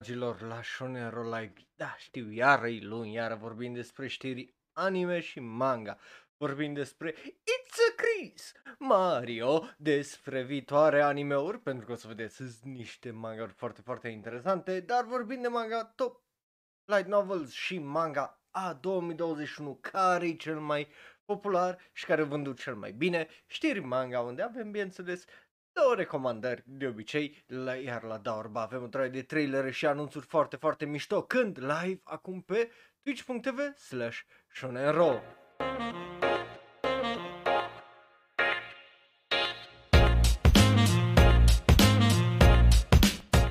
Dragilor, la Shonen Like, da, știu, iară e luni, iară vorbim despre știri anime și manga. Vorbim despre It's a Chris, Mario, despre viitoare animeuri, pentru că o să vedeți, sunt niște manga foarte, foarte interesante, dar vorbim de manga top light novels și manga a 2021, care e cel mai popular și care vândut cel mai bine, știri manga, unde avem, bineînțeles, două recomandări de obicei, la, iar la Daorba avem o traie de trailere și anunțuri foarte, foarte mișto, când live acum pe twitch.tv slash shonenro.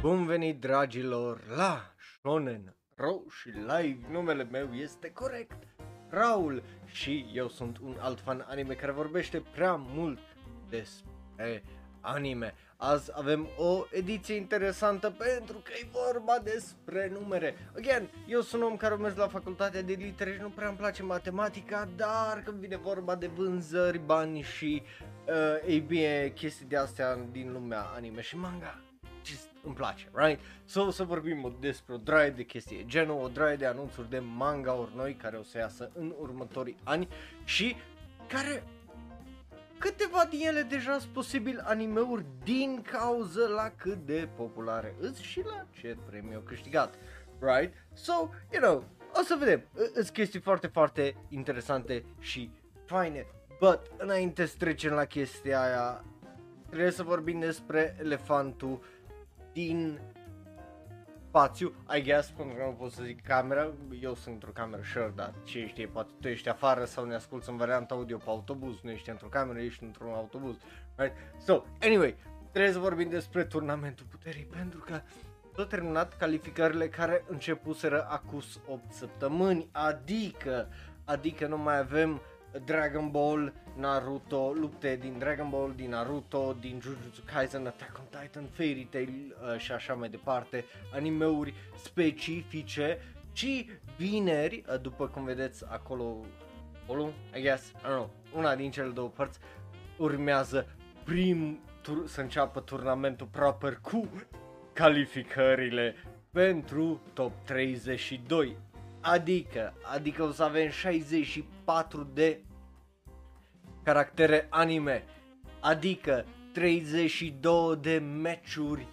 Bun venit, dragilor, la Shonen Ro și live. Numele meu este corect, Raul, și eu sunt un alt fan anime care vorbește prea mult despre anime. Azi avem o ediție interesantă pentru că e vorba despre numere. Again, eu sunt om care mers la facultatea de litere și nu prea îmi place matematica, dar când vine vorba de vânzări, bani și, uh, ei bine, chestii de astea din lumea anime și manga, just îmi place, right? So, să vorbim despre o draie de chestii genul, o draie de anunțuri de manga-uri noi care o să iasă în următorii ani și care câteva din ele deja sunt posibil animeuri din cauza la cât de populare îs și la ce premiu au câștigat, right? So, you know, o să vedem, sunt chestii foarte, foarte interesante și faine, but înainte să trecem la chestia aia, trebuie să vorbim despre elefantul din spațiu, I guess, pentru că nu pot să zic camera, eu sunt într-o cameră, sure, dar ce știe, poate tu ești afară sau ne asculti în varianta audio pe autobuz, nu ești într-o cameră, ești într-un autobuz, right? So, anyway, trebuie să vorbim despre turnamentul puterii, pentru că tot terminat calificările care începuseră acus 8 săptămâni, adică, adică nu mai avem Dragon Ball, Naruto, lupte din Dragon Ball, din Naruto, din Jujutsu Kaisen, Attack on Titan, Fairy Tail uh, și așa mai departe, animeuri specifice, ci vineri, uh, după cum vedeți acolo, acolo, I guess, I don't know, una din cele două părți, urmează prim tur- să înceapă turnamentul proper cu calificările pentru top 32. Adică, adică o să avem 64 de caractere anime, adică 32 de meciuri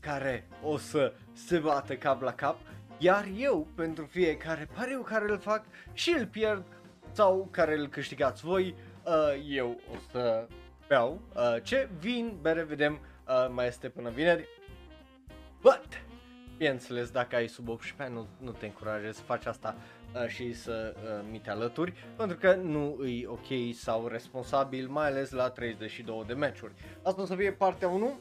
care o să se bată cap la cap, iar eu, pentru fiecare pariu care îl fac și îl pierd sau care îl câștigați voi, uh, eu o să beau. Uh, ce vin, bere, vedem, uh, mai este până vineri. But, bineînțeles, dacă ai sub 18 ani, nu, nu te încurajez să faci asta uh, și să uh, mi te alături, pentru că nu e ok sau responsabil, mai ales la 32 de meciuri. Asta o să fie partea 1,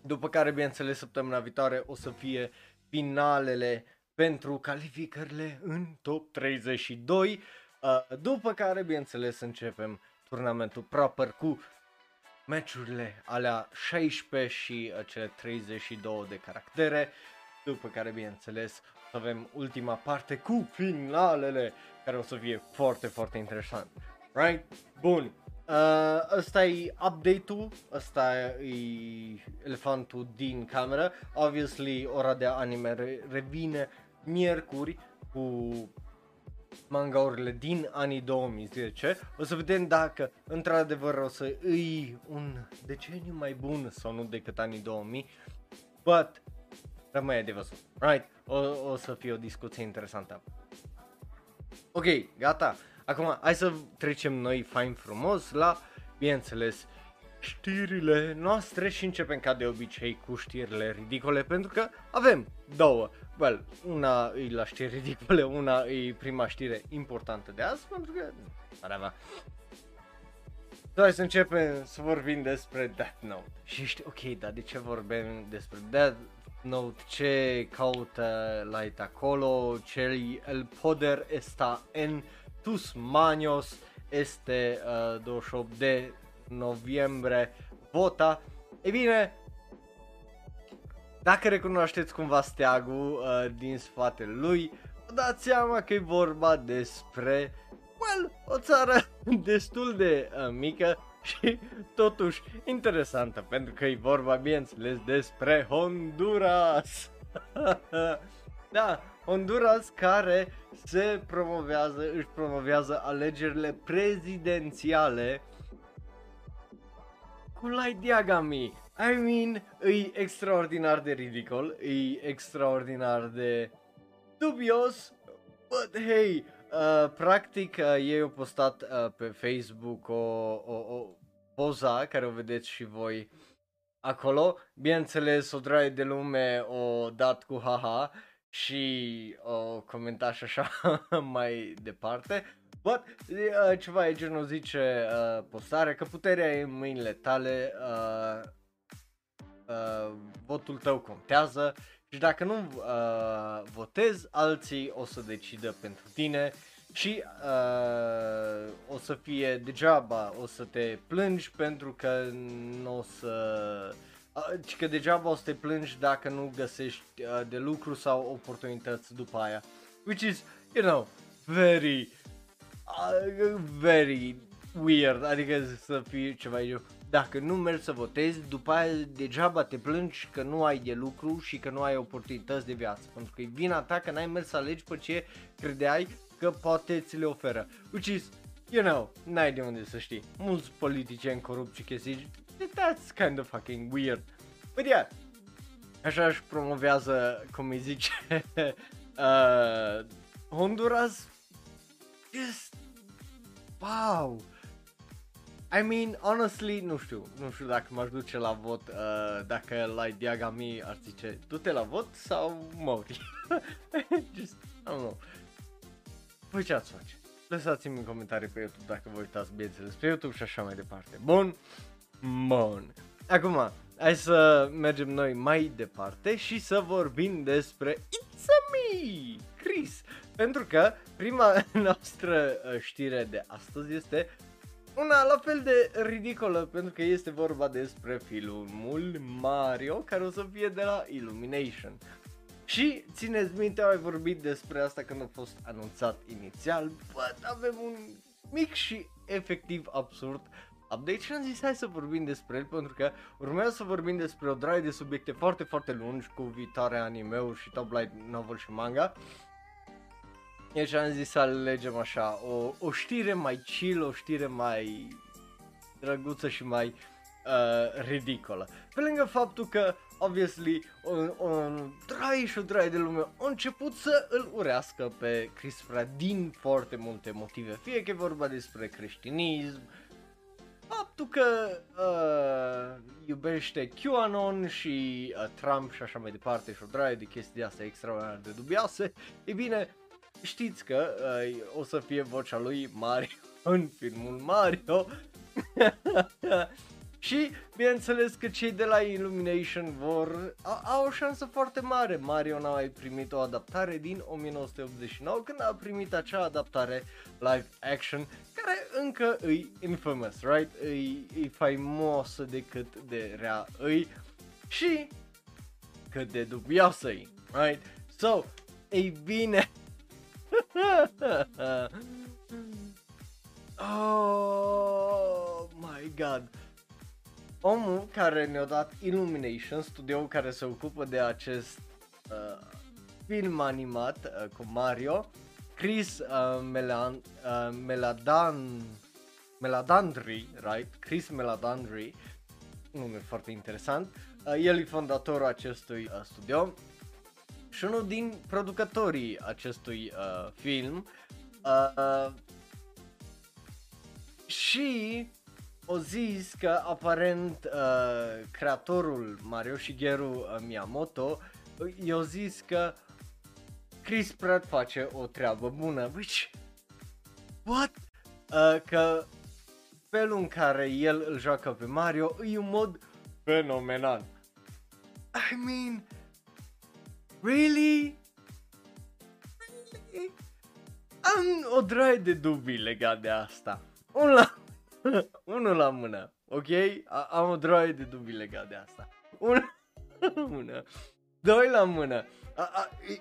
după care, bineînțeles, săptămâna viitoare o să fie finalele pentru calificările în top 32, uh, după care, bineînțeles, începem turnamentul proper cu meciurile alea 16 și uh, cele 32 de caractere, după care, bineînțeles, o să avem ultima parte cu finalele, care o să fie foarte, foarte interesant. Right? Bun. Uh, ăsta e update-ul, ăsta e elefantul din cameră. Obviously, ora de anime re- revine miercuri cu mangaurile din anii 2010. O să vedem dacă într-adevăr o să îi un deceniu mai bun sau nu decât anii 2000. But rămâne de văzut, right? O, o să fie o discuție interesantă. Ok, gata. Acum, hai să trecem noi fain frumos la, bineînțeles, știrile noastre și începem ca de obicei cu știrile ridicole pentru că avem două. Well, una e la știri ridicole, una e prima știre importantă de azi pentru că ar avea. Hai să începem să vorbim despre Death Note. Și știi, ok, dar de ce vorbim despre Death Note? Ce caută Light acolo? Ce el poder está en tus manos? Este uh, 28 de noiembrie vota. E bine, dacă recunoașteți cumva steagul uh, din spatele lui, vă dați seama că e vorba despre, well, o țară destul de uh, mică și totuși interesantă, pentru că e vorba, bineînțeles, despre Honduras. da, Honduras care se promovează, își promovează alegerile prezidențiale cu Light Diagami. I mean, e extraordinar de ridicol, e extraordinar de dubios, but hey, uh, practic uh, ei au postat uh, pe Facebook o, o, o poza care o vedeți și voi acolo. Bineînțeles, o draie de lume o dat cu haha și o comentat și așa mai departe. But, uh, ceva e genul zice uh, postarea că puterea e în mâinile tale, uh, uh, votul tău contează și dacă nu uh, votezi, alții o să decidă pentru tine și uh, o să fie degeaba, o să te plângi pentru că nu o să... Uh, că degeaba o să te plângi dacă nu găsești uh, de lucru sau oportunități după aia. Which is, you know, very, uh, very weird, adică să fie ceva eu. Dacă nu mergi să votezi, după aia degeaba te plângi că nu ai de lucru și că nu ai oportunități de viață. Pentru că e vina ta că n-ai mers să alegi pe ce credeai că poate ți le oferă. Which is, you know, n-ai de unde să știi. Mulți politicieni corupți și chestii, that's kind of fucking weird. But yeah, așa își promovează, cum îi zice, uh, Honduras, just, wow. I mean, honestly, nu știu, nu știu dacă m-aș duce la vot, uh, dacă la Diagami ar zice, du-te la vot sau mori. Just, I don't know. Voi ce ați face? Lăsați-mi în comentarii pe YouTube dacă vă uitați, bineînțeles, pe YouTube și așa mai departe. Bun? Bun. Acum, hai să mergem noi mai departe și să vorbim despre It's a Me, Chris. Pentru că prima noastră uh, știre de astăzi este una la fel de ridicolă pentru că este vorba despre filmul Mario care o să fie de la Illumination. Și țineți minte, ai vorbit despre asta când a fost anunțat inițial, but avem un mic și efectiv absurd update și am zis hai să vorbim despre el pentru că urmează să vorbim despre o draie de subiecte foarte foarte lungi cu viitoare anime-uri și top light novel și manga. Deci am zis să alegem așa o, o știre mai chill, o știre mai drăguță și mai uh, ridicolă. Pe lângă faptul că obviously, un, un drai și o drai de lume au început să îl urească pe Chris Pratt din foarte multe motive. Fie că e vorba despre creștinism, faptul că uh, iubește QAnon și uh, Trump și așa mai departe și o draie de chestii de astea extraordinar de dubioase, e bine, știți că uh, o să fie vocea lui Mario în filmul Mario Și bineînțeles că cei de la Illumination vor au, au o șansă foarte mare. Mario n-a mai primit o adaptare din 1989 când a primit acea adaptare live action care încă îi infamous, right? Îi, îi faimosă de cât de rea îi și cât de dubioasă îi, right? So, ei bine, oh my god omul care ne-a dat Illumination, studioul care se ocupă de acest uh, film animat uh, cu Mario, Chris uh, Melan, uh, Meladan, Meladandri, right? Chris Meladandri, nume foarte interesant. Uh, el e fondatorul acestui uh, studio și unul din producătorii acestui uh, film. Uh, uh, și o zis că aparent uh, creatorul Mario Shigeru uh, Miyamoto i-a zis că Chris Pratt face o treabă bună, which, what? Uh, că felul în care el îl joacă pe Mario e un mod fenomenal. I mean, really? really? Am o draie de dubii legat de asta. Un la Unul la mână, ok? A- am o droaie de dubii legat de asta. Unul la mână. Doi la mână. A- a- e...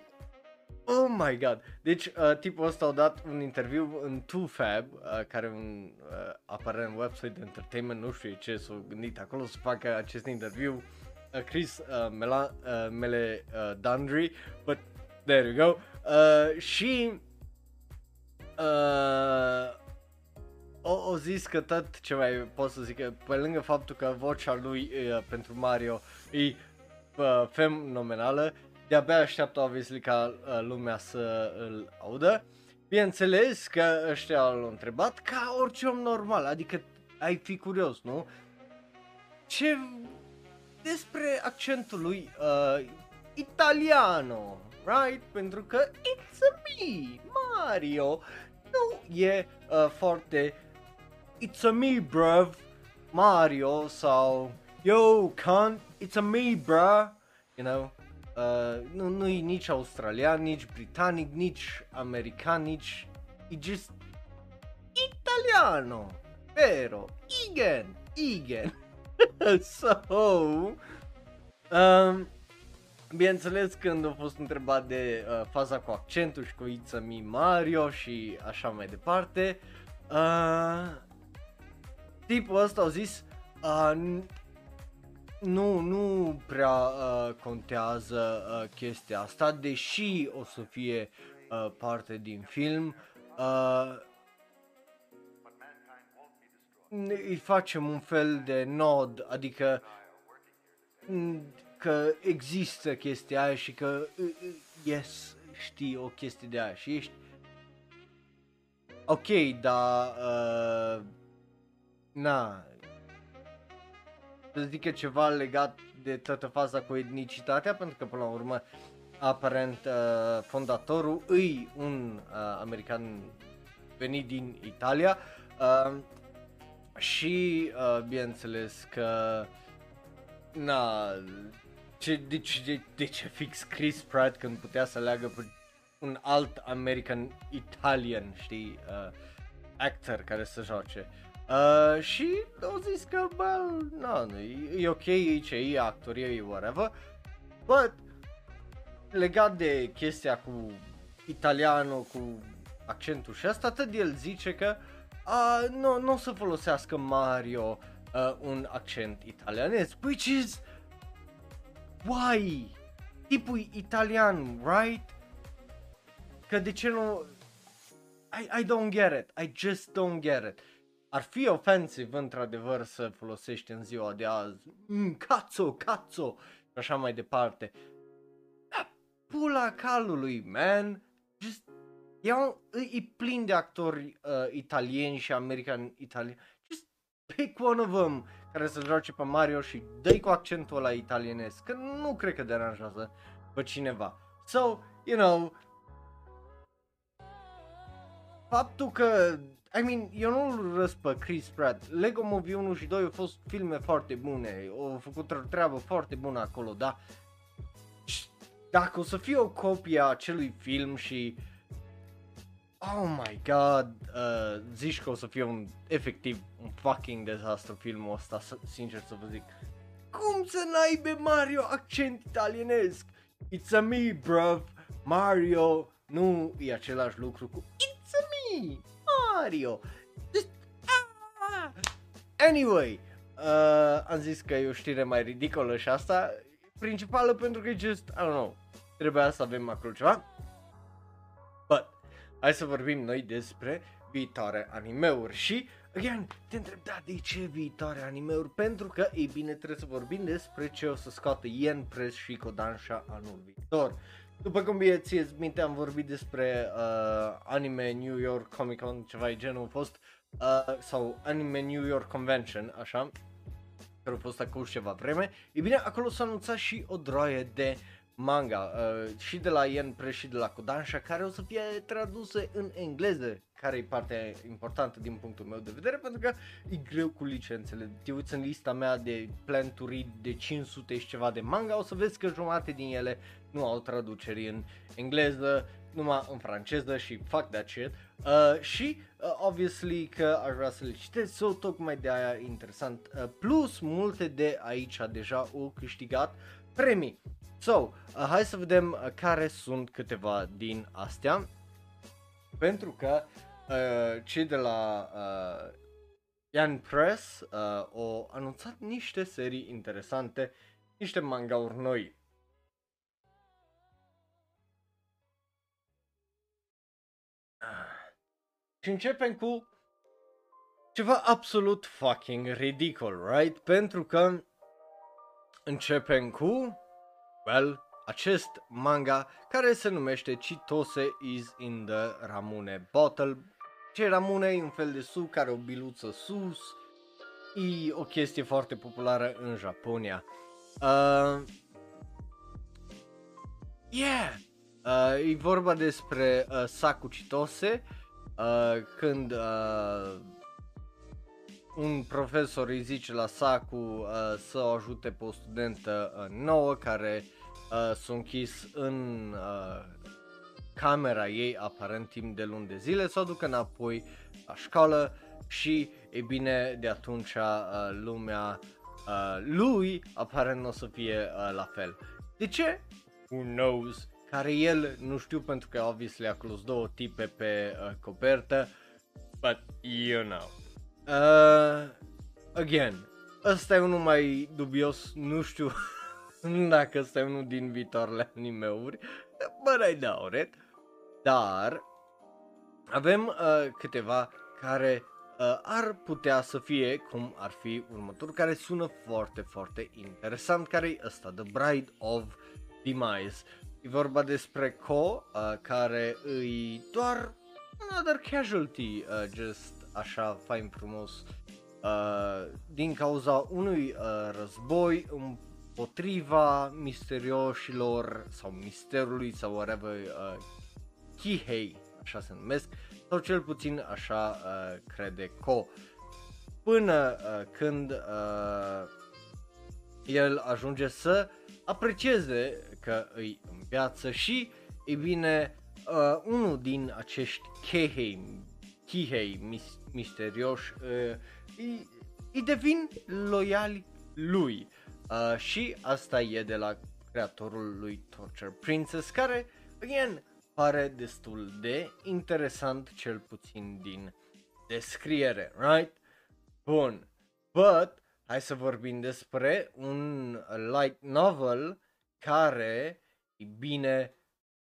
Oh my god. Deci uh, tipul ăsta a dat un interviu în 2Fab, uh, care un uh, aparent website de entertainment, nu știu ce s-a gândit acolo să facă acest interviu uh, Chris uh, Mela, uh, Mele uh, Dandry, but there you go. Uh, și uh, o, o zis că tot ce mai pot să zic, că pe lângă faptul că vocea lui uh, pentru Mario e uh, fenomenală, de-abia așteaptă obviously ca uh, lumea să îl audă. Bineînțeles că ăștia l-au întrebat ca orice om normal, adică ai fi curios, nu? Ce despre accentul lui uh, italiano, right? Pentru că it's a me, Mario. Nu e uh, foarte it's a me, bruv, Mario sau yo, cunt, it's a me, bruh, you know? Uh, nu, nu e nici australian, nici britanic, nici american, nici... E just italiano. Pero, igen, igen. so, um, bineînțeles când a fost întrebat de uh, faza cu accentul și cu It's Me Mario și așa mai departe, uh, tipul ăsta a zis uh, nu, nu prea uh, contează uh, chestia asta, deși o să fie uh, parte din film. Uh, îi facem un fel de nod, adică că există chestia aia și că yes, știi o chestie de aia și ești ok, dar uh, na, să zică ceva legat de toată faza cu etnicitatea, pentru că până la urmă aparent uh, fondatorul îi un uh, american venit din Italia uh, și uh, bineînțeles că na, ce, de, de, de ce fix Chris Pratt când putea să leagă pe un alt American Italian, știi, uh, actor care să joace. Uh, și au zis că, bă, na, e ok, e ce e, actor, e whatever, but legat de chestia cu italiano, cu accentul și asta, tot el zice că uh, nu, nu o să folosească Mario uh, un accent italianez, which is why? Tipul italian, right? Că de ce nu... I, I don't get it, I just don't get it ar fi ofensiv într-adevăr să folosești în ziua de azi mm, cazzo, cazzo și așa mai departe. Da, pula calului, man. Just, iau, e plin de actori uh, italieni și americani italieni. Just pick one of them care să joace pe Mario și dă cu accentul ăla italienesc, că nu cred că deranjează pe cineva. So, you know, faptul că I mean, eu nu-l răs pe Chris Pratt. Lego Movie 1 și 2 au fost filme foarte bune, au făcut o treabă foarte bună acolo, dar dacă o să fie o copie a acelui film și Oh my god, uh, zici că o să fie un efectiv un fucking dezastru filmul ăsta, sincer să vă zic. Cum să n-aibă Mario accent italienesc? It's a me, bruv. Mario nu e același lucru cu It's a me. Mario. Just, ah! Anyway, uh, am zis că e o știre mai ridicolă și asta, principală pentru că e just, I don't know, trebuia să avem acolo ceva. But, hai să vorbim noi despre viitoare animeuri și, again, te întreb, da, de ce viitoare animeuri? Pentru că, ei bine, trebuie să vorbim despre ce o să scoată Yen Press și Kodansha anul viitor. După cum bine ție minte, am vorbit despre uh, anime New York Comic Con, ceva genul a fost, uh, sau anime New York Convention, așa, care a fost acolo ceva vreme. E bine, acolo s-a anunțat și o droaie de manga, uh, și de la Yen Press și de la Kodansha, care o să fie traduse în engleză, care e partea importantă din punctul meu de vedere, pentru că e greu cu licențele. Te uiți în lista mea de plan to read de 500 și ceva de manga, o să vezi că jumate din ele nu au traduceri în engleză, numai în franceză și fuck that shit. Uh, și uh, obviously că aș vrea să le citesc, so tocmai de aia interesant. Uh, plus multe de aici deja au câștigat premii. So, uh, hai să vedem uh, care sunt câteva din astea. Pentru că uh, cei de la uh, Yan Press uh, au anunțat niște serii interesante niște mangauri noi. Și începem cu ceva absolut fucking ridicol, right? Pentru că începem cu, well, acest manga care se numește Chitose is in the Ramune bottle. Ce Ramune e un fel de suc care o biluță sus. E o chestie foarte populară în Japonia. Uh, yeah! Uh, e vorba despre uh, Saku Chitose uh, când uh, un profesor îi zice la Saku uh, să o ajute pe o studentă uh, nouă care uh, s-a închis în uh, camera ei aparent timp de luni de zile să o ducă înapoi la școală și e bine de atunci uh, lumea uh, lui aparent nu o să fie uh, la fel. De ce? Who knows? Care el nu știu pentru că obviously acolo două tipe pe uh, copertă, but you know. Uh, again, ăsta e unul mai dubios, nu știu dacă ăsta e unul din viitoarele animeuri, but I doubt it. Dar avem uh, câteva care uh, ar putea să fie cum ar fi următorul, care sună foarte, foarte interesant, care e ăsta, The Bride of Demise. E vorba despre Ko, uh, care îi doar another casualty, uh, just așa fain frumos, uh, din cauza unui uh, război împotriva misterioșilor sau misterului sau whatever, uh, Kihei, așa se numesc, sau cel puțin așa uh, crede Ko. Până uh, când uh, el ajunge să aprecieze că îi în viață și, e bine, uh, unul din acești Kihei, Kihei mis- misterioși uh, îi, îi devin loiali lui. Uh, și asta e de la creatorul lui Torture Princess, care, again, pare destul de interesant, cel puțin din descriere, right? Bun, but hai să vorbim despre un light novel care, e bine,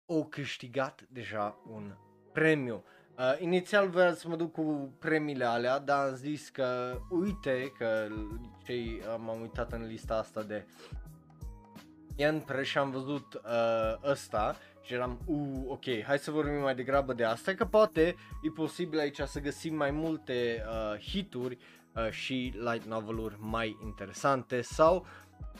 o câștigat deja un premiu. Uh, inițial vreau să mă duc cu premiile alea, dar am zis că uite că cei, uh, m-am uitat în lista asta de Ian Preș și am văzut uh, ăsta și eram, uh, ok, hai să vorbim mai degrabă de asta, că poate e posibil aici să găsim mai multe uh, hituri uh, și light novel-uri mai interesante sau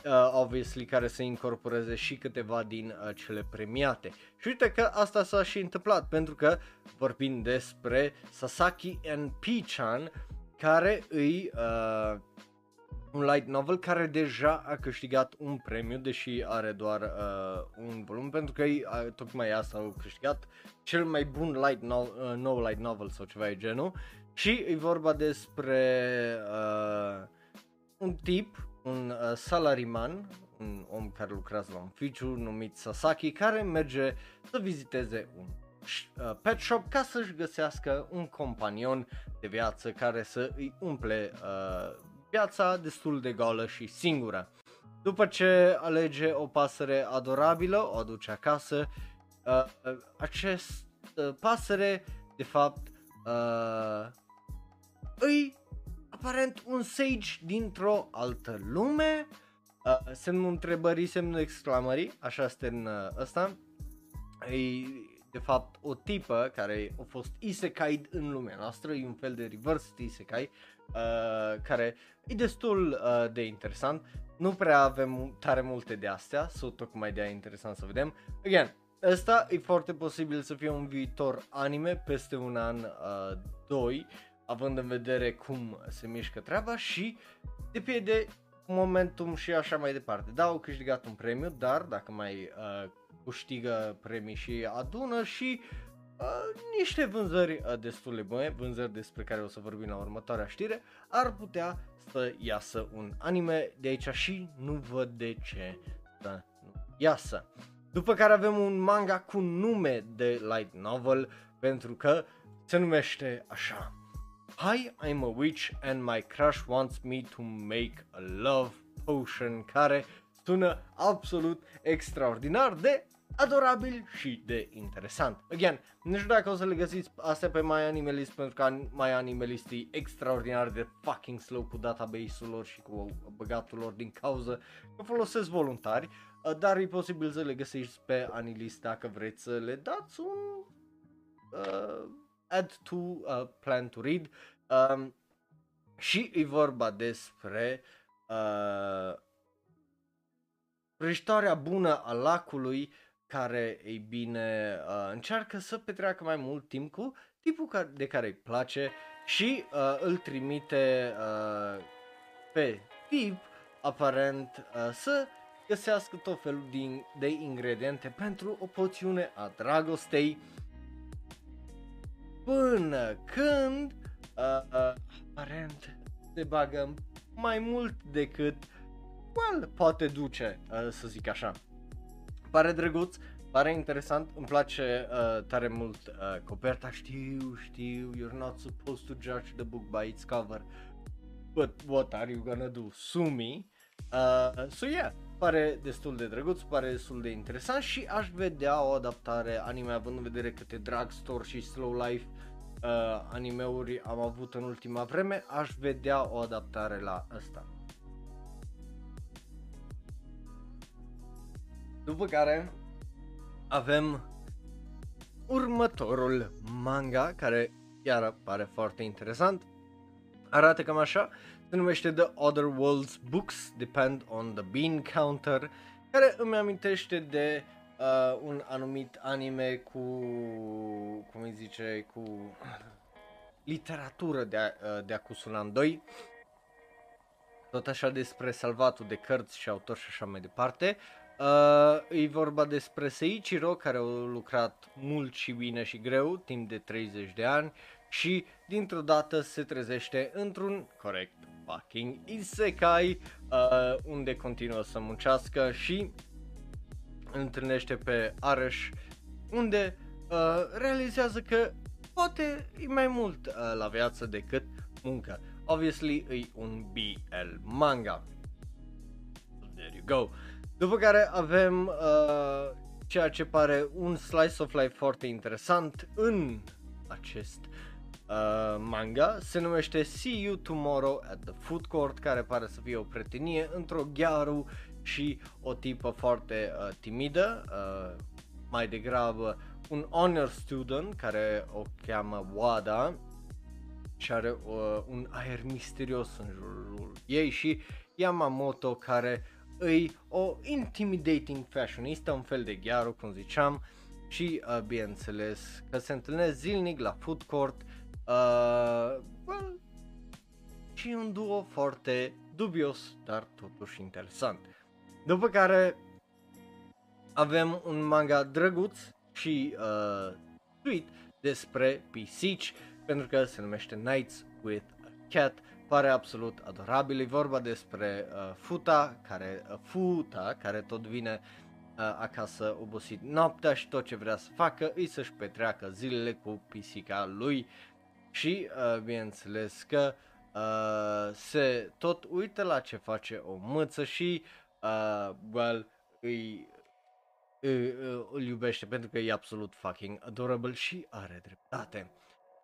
uh, obviously care să incorporeze și câteva din uh, cele premiate. Și uite că asta s-a și întâmplat pentru că vorbim despre Sasaki and Pichan care îi uh, un light novel care deja a câștigat un premiu, deși are doar uh, un volum, pentru că uh, tocmai asta au câștigat cel mai bun light no- uh, nou light novel sau ceva de genul. Și e vorba despre uh, un tip, un uh, salariman, un om care lucrează la un ficiu numit Sasaki, care merge să viziteze un uh, pet shop ca să-și găsească un companion de viață care să îi umple uh, viața destul de goală și singură. După ce alege o pasăre adorabilă, o aduce acasă, uh, uh, acest uh, pasăre, de fapt, uh, îi aparent un sage dintr-o altă lume, uh, semnul întrebării, semnul exclamării, așa este în uh, ăsta, e de fapt o tipă care a fost isekai în lumea noastră, e un fel de reverse isekai, uh, care e destul uh, de interesant. Nu prea avem tare multe de astea, sau tocmai de aia interesant să vedem. Again, ăsta e foarte posibil să fie un viitor anime peste un an, uh, doi, având în vedere cum se mișcă treaba și depinde momentum și așa mai departe. Da, au câștigat un premiu, dar dacă mai uh, câștigă premii și adună și uh, niște vânzări uh, destul de bune, vânzări despre care o să vorbim la următoarea știre, ar putea să iasă un anime de aici și nu văd de ce să nu iasă. După care avem un manga cu nume de light novel pentru că se numește așa. Hi, I'm a witch and my crush wants me to make a love potion care sună absolut extraordinar de adorabil și de interesant. Again, nu știu dacă o să le găsiți astea pe My Animalist pentru că My Animalist e extraordinar de fucking slow cu database-ul lor și cu băgatul lor din cauză că folosesc voluntari, uh, dar e posibil să le găsiți pe Anilist dacă vreți să le dați un uh, add to uh, plan to read. Um, și e vorba despre uh, prăjitoarea bună a lacului care, ei bine, uh, încearcă să petreacă mai mult timp cu tipul de care îi place și uh, îl trimite uh, pe tip, aparent, uh, să găsească tot felul din, de ingrediente pentru o poțiune a dragostei până când uh, uh, aparent se bagă mai mult decât well, poate duce, uh, să zic așa. Pare drăguț, pare interesant, îmi place uh, tare mult uh, coperta, știu, știu, you're not supposed to judge the book by its cover, but what are you gonna do, sue me? Uh, so yeah, pare destul de drăguț, pare destul de interesant și aș vedea o adaptare anime având în vedere câte drugstore și slow life uh, animeuri am avut în ultima vreme, aș vedea o adaptare la asta. După care avem următorul manga care chiar pare foarte interesant. Arată cam așa, se numește The Other World's Books Depend on the Bean Counter, care îmi amintește de uh, un anumit anime cu, cum îi zice, cu literatură de, uh, de Akusunan 2, tot așa despre salvatul de cărți și autor și așa mai departe. Uh, e vorba despre Seiichiro care a lucrat mult și bine și greu timp de 30 de ani și dintr-o dată se trezește într-un corect fucking isekai uh, unde continuă să muncească și întâlnește pe Arash unde uh, realizează că poate e mai mult uh, la viață decât muncă. Obviously e un BL manga. There you go. După care avem uh, ceea ce pare un slice of life foarte interesant în acest uh, manga. Se numește See You Tomorrow at the Food Court, care pare să fie o prietenie într-o ghearu și o tipă foarte uh, timidă, uh, mai degrabă un honor student care o cheamă Wada și are uh, un aer misterios în jurul ei și Yamamoto care îi o intimidating fashionista, un fel de ghearu, cum ziceam, și uh, bineînțeles că se întâlnesc zilnic la food court uh, well, și un duo foarte dubios, dar totuși interesant. După care avem un manga drăguț și uh, sweet despre pisici, pentru că se numește Nights with a Cat pare absolut adorabil. E vorba despre uh, Futa, care, uh, Futa, care tot vine uh, acasă obosit noaptea și tot ce vrea să facă îi să-și petreacă zilele cu pisica lui și uh, bineînțeles că uh, se tot uită la ce face o mâță și uh, well, îi, îi, îl iubește pentru că e absolut fucking adorable și are dreptate.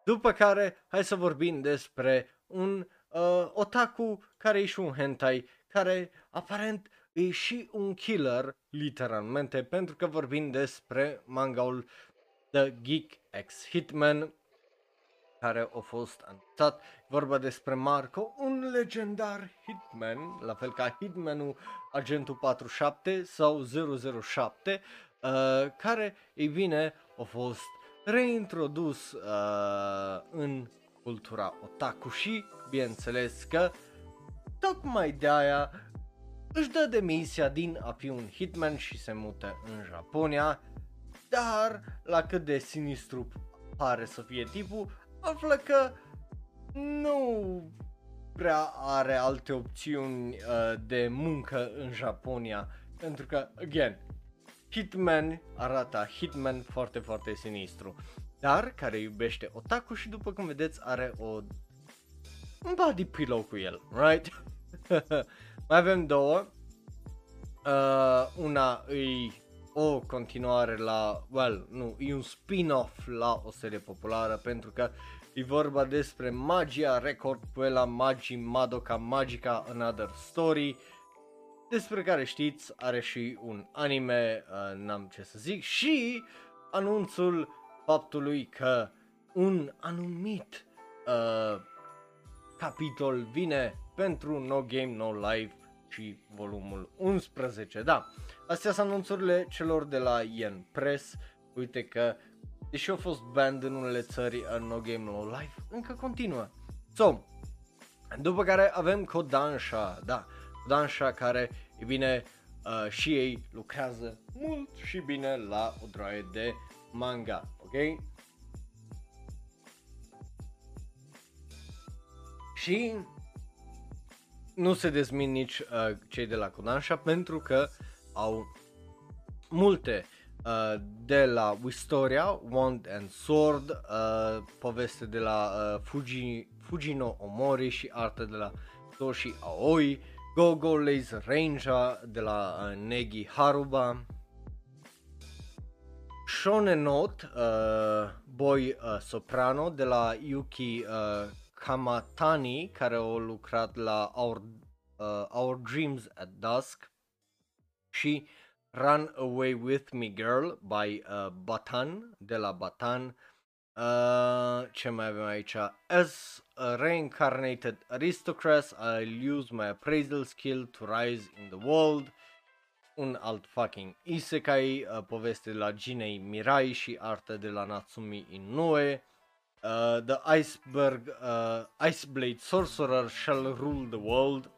După care, hai să vorbim despre un uh, otaku care e și un hentai, care aparent e și un killer, literalmente, pentru că vorbim despre mangaul The Geek X Hitman, care a fost anunțat. Vorba despre Marco, un legendar hitman, la fel ca hitmanul Agentul 47 sau 007, uh, care, ei bine, a fost reintrodus uh, în cultura otaku și, bineînțeles că, tocmai de aia își dă demisia din a fi un hitman și se mută în Japonia, dar la cât de sinistru pare să fie tipul, află că nu prea are alte opțiuni uh, de muncă în Japonia, pentru că, again, Hitman arată Hitman foarte, foarte sinistru dar care iubește otaku și după cum vedeți are o un body pillow cu el, right? Mai avem două. Uh, una e o continuare la, well, nu, e un spin-off la o serie populară pentru că e vorba despre Magia Record Puella Magi Madoka Magica Another Story despre care știți, are și un anime, uh, n-am ce să zic, și anunțul faptului că un anumit uh, capitol vine pentru No Game No Life și volumul 11, da. Astea sunt anunțurile celor de la Yen Press. Uite că, deși au fost banned în unele țări în No Game No Life, încă continuă. So, după care avem Kodansha, da, Kodansha care, e bine, uh, și ei lucrează mult și bine la o droaie de manga, ok? Și nu se dezmin nici uh, cei de la Kodansha pentru că au multe uh, de la Wistoria, Wand and Sword, uh, poveste de la uh, Fuji, Fujino Omori și artă de la Toshi Aoi, Go Go Laser Ranger de la uh, Negi Haruba, Shonen Note, uh, Boy uh, Soprano de la Yuki uh, Kamatani care au lucrat la Our, uh, Our Dreams at Dusk și Run Away With Me Girl by uh, Batan de la Batan. Uh, ce mai avem aici? As a reincarnated aristocrat, I'll use my appraisal skill to rise in the world. Un alt fucking isekai, uh, poveste de la Jinei Mirai și artă de la Natsumi Inoue. Uh, the Iceberg, uh, Iceblade Sorcerer Shall Rule the World,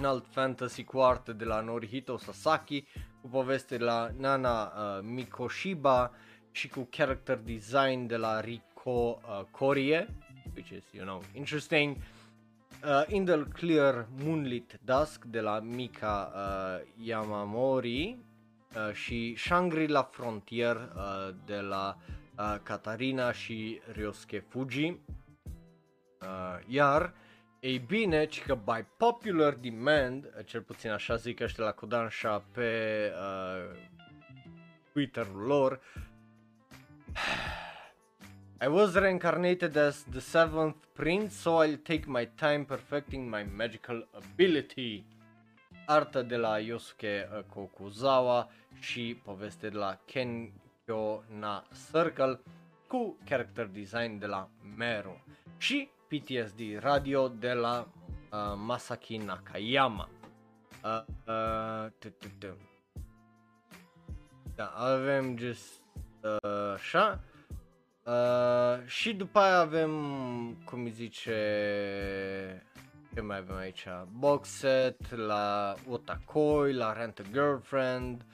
un alt fantasy cu arte de la Norihito Sasaki, cu poveste de la Nana uh, Mikoshiba și cu character design de la Riko uh, Korie, which is, you know, interesting. Uh, in the Clear Moonlit Dusk de la Mika uh, Yamamori uh, și Shangri-La Frontier uh, de la uh, Katarina și Ryosuke Fuji. Uh, iar, ei bine, ci că by popular demand, cel puțin așa zic ăștia la Kodansha pe uh, Twitter-ul lor, I was reincarnated as the seventh prince, so I'll take my time perfecting my magical ability. Artă de la Yosuke Kokuzawa și poveste de la Ken na Circle cu character design de la Meru și PTSD Radio de la uh, Masaki Nakayama. Uh, uh, da, avem just uh, așa. Uh, și după aia avem, cum îi zice, ce mai avem aici? Box set la Otakoi, la Rent a Girlfriend,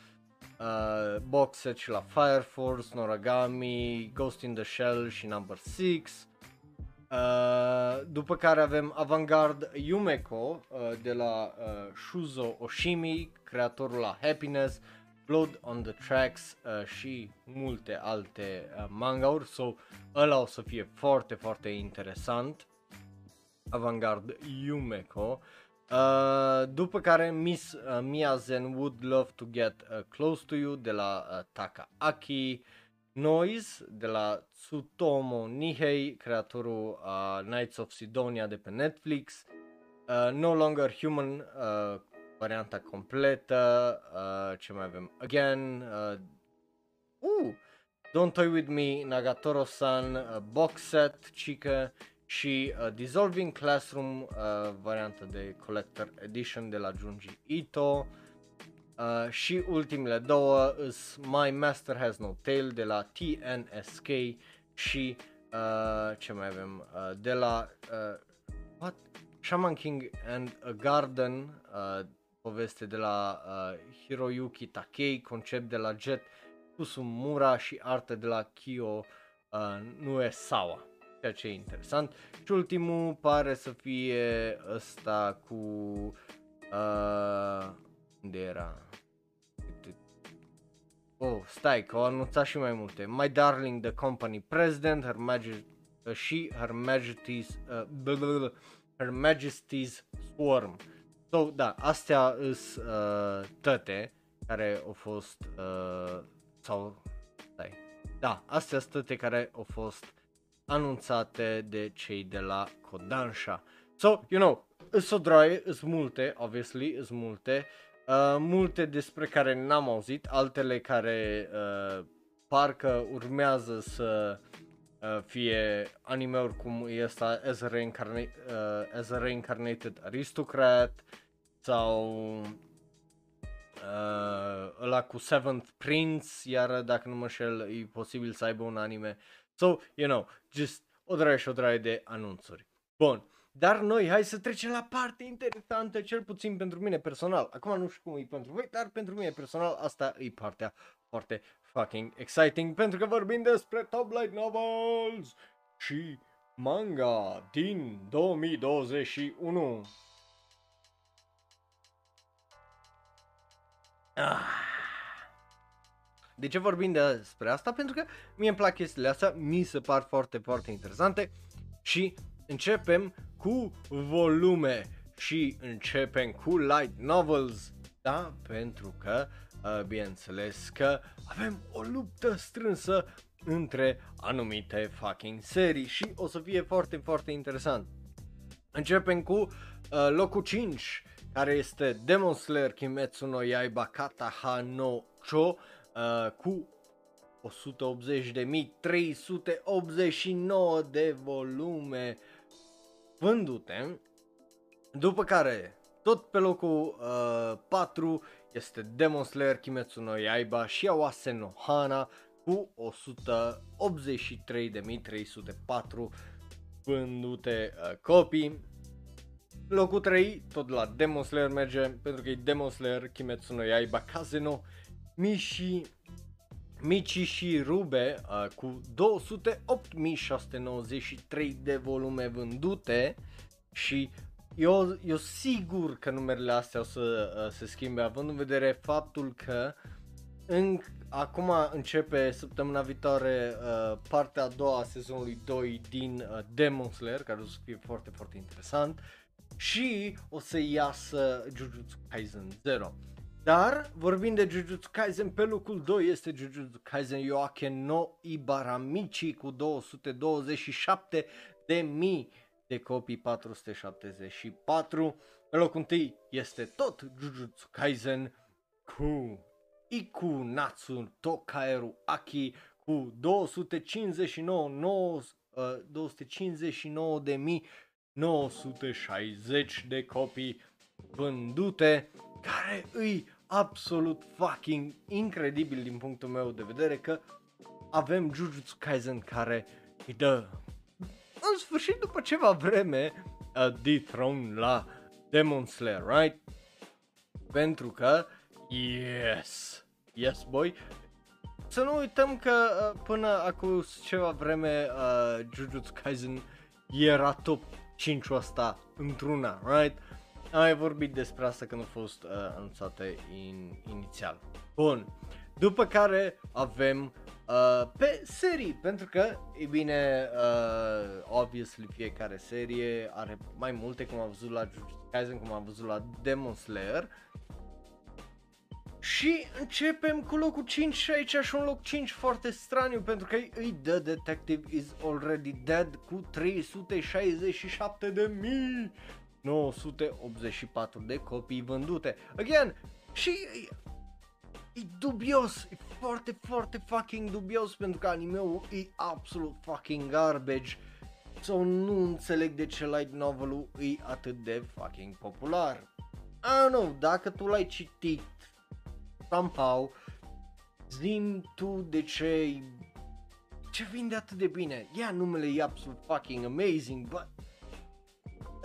uh, box set și la Fire Force, Noragami, Ghost in the Shell și Number 6. Uh, după care avem Avantgarde Yumeko uh, de la uh, Shuzo Oshimi, creatorul la Happiness, Blood on the Tracks uh, și multe alte uh, mangauri, so ăla o să fie foarte, foarte interesant. Avantgarde Yumeko. Uh, după care Miss uh, Miyazen would love to get uh, close to you de la uh, Takaaki, Noise de la Tsutomo Nihei, creatorul uh, Knights of Sidonia de pe Netflix, uh, No Longer Human, uh, varianta completă, uh, ce mai avem, Again, uh, uh, Don't Toy With Me, Nagatoro-san, uh, Box Set, Chica și uh, Dissolving Classroom, uh, varianta de Collector Edition de la Junji Ito. Uh, și ultimele două is My Master Has No Tail de la TNSK și uh, ce mai avem uh, de la uh, what? Shaman King and a Garden, uh, poveste de la uh, Hiroyuki Takei, concept de la Jet Kusumura și artă de la Kyo uh, Nuesawa ceea ce e interesant. Și ultimul pare să fie ăsta cu... Uh, unde era? Oh, stai, că au anunțat și mai multe. My Darling, the Company President, Her Majesty, uh, și Her Majesty's, uh, Her Majesty's Swarm. So, da, astea sunt uh, tăte care au fost, uh, sau, stai, da, astea sunt tăte care au fost anunțate de cei de la Kodansha. So, you know, îs o droaie, îs multe, obviously, îs multe, uh, multe despre care n-am auzit, altele care uh, parcă urmează să uh, fie anime-uri cum e asta as a, reincarna- uh, as a Reincarnated Aristocrat sau uh, ăla cu Seventh Prince, iar dacă nu mă șel, e posibil să aibă un anime. So, you know, just o draie și o draie de anunțuri. Bun. Dar noi, hai să trecem la parte interesantă, cel puțin pentru mine personal. Acum nu știu cum e pentru voi, dar pentru mine personal asta e partea foarte fucking exciting, pentru că vorbim despre Top Light Novels și manga din 2021. Ah. De ce vorbim despre asta? Pentru că mie îmi plac chestiile astea, mi se par foarte, foarte interesante și începem cu volume și începem cu light novels, da? Pentru că, uh, bineînțeles că avem o luptă strânsă între anumite fucking serii și o să fie foarte, foarte interesant. Începem cu uh, locul 5, care este Demon Slayer Kimetsu no Yaiba Kataha no Cho uh, cu 180.389 de volume vândute. După care, tot pe locul uh, 4 este Demon Slayer Kimetsu no Yaiba și Awase no Hana cu 183.304 vândute uh, copii. Locul 3, tot la Demon Slayer merge, pentru că e Demon Slayer Kimetsu no Yaiba Kazeno Mishi Michi și Rube uh, cu 208.693 de volume vândute și eu, eu sigur că numerele astea o să uh, se schimbe având în vedere faptul că în, acum începe săptămâna viitoare uh, partea a doua a sezonului 2 din uh, Demon Slayer care o să fie foarte foarte interesant și o să iasă Jujutsu Kaisen 0. Dar, vorbind de Jujutsu Kaisen, pe locul 2 este Jujutsu Kaisen Yoake no Ibaramichi cu 227 de mii de copii 474. Pe locul 1 este tot Jujutsu Kaisen cu Iku Natsu Tokaeru Aki cu 259, 9, uh, 259 de mii 960 de copii vândute care îi absolut fucking incredibil din punctul meu de vedere că avem Jujutsu Kaisen care îi dă în sfârșit după ceva vreme a dethrone la Demon Slayer, right? Pentru că yes, yes boy, să nu uităm că uh, până acum ceva vreme uh, Jujutsu Kaisen era top 5 ăsta într-una, right? Am mai vorbit despre asta când a fost uh, anunțate in, inițial. Bun. După care avem uh, pe serii, pentru că, e bine, uh, obviously fiecare serie are mai multe, cum am văzut la Jujutsu Kaisen, cum am văzut la Demon Slayer. Și începem cu locul 5 și aici și un loc 5 foarte straniu pentru că îi The Detective is Already Dead cu 367 de mii 984 de copii vândute. Again, și e, e dubios, e foarte, foarte fucking dubios pentru că animeul e absolut fucking garbage. Sau nu înțeleg de ce light novelul e atât de fucking popular. I don't know, dacă tu l-ai citit somehow, zim tu de ce ce vinde atât de bine. Ia numele e absolut fucking amazing, but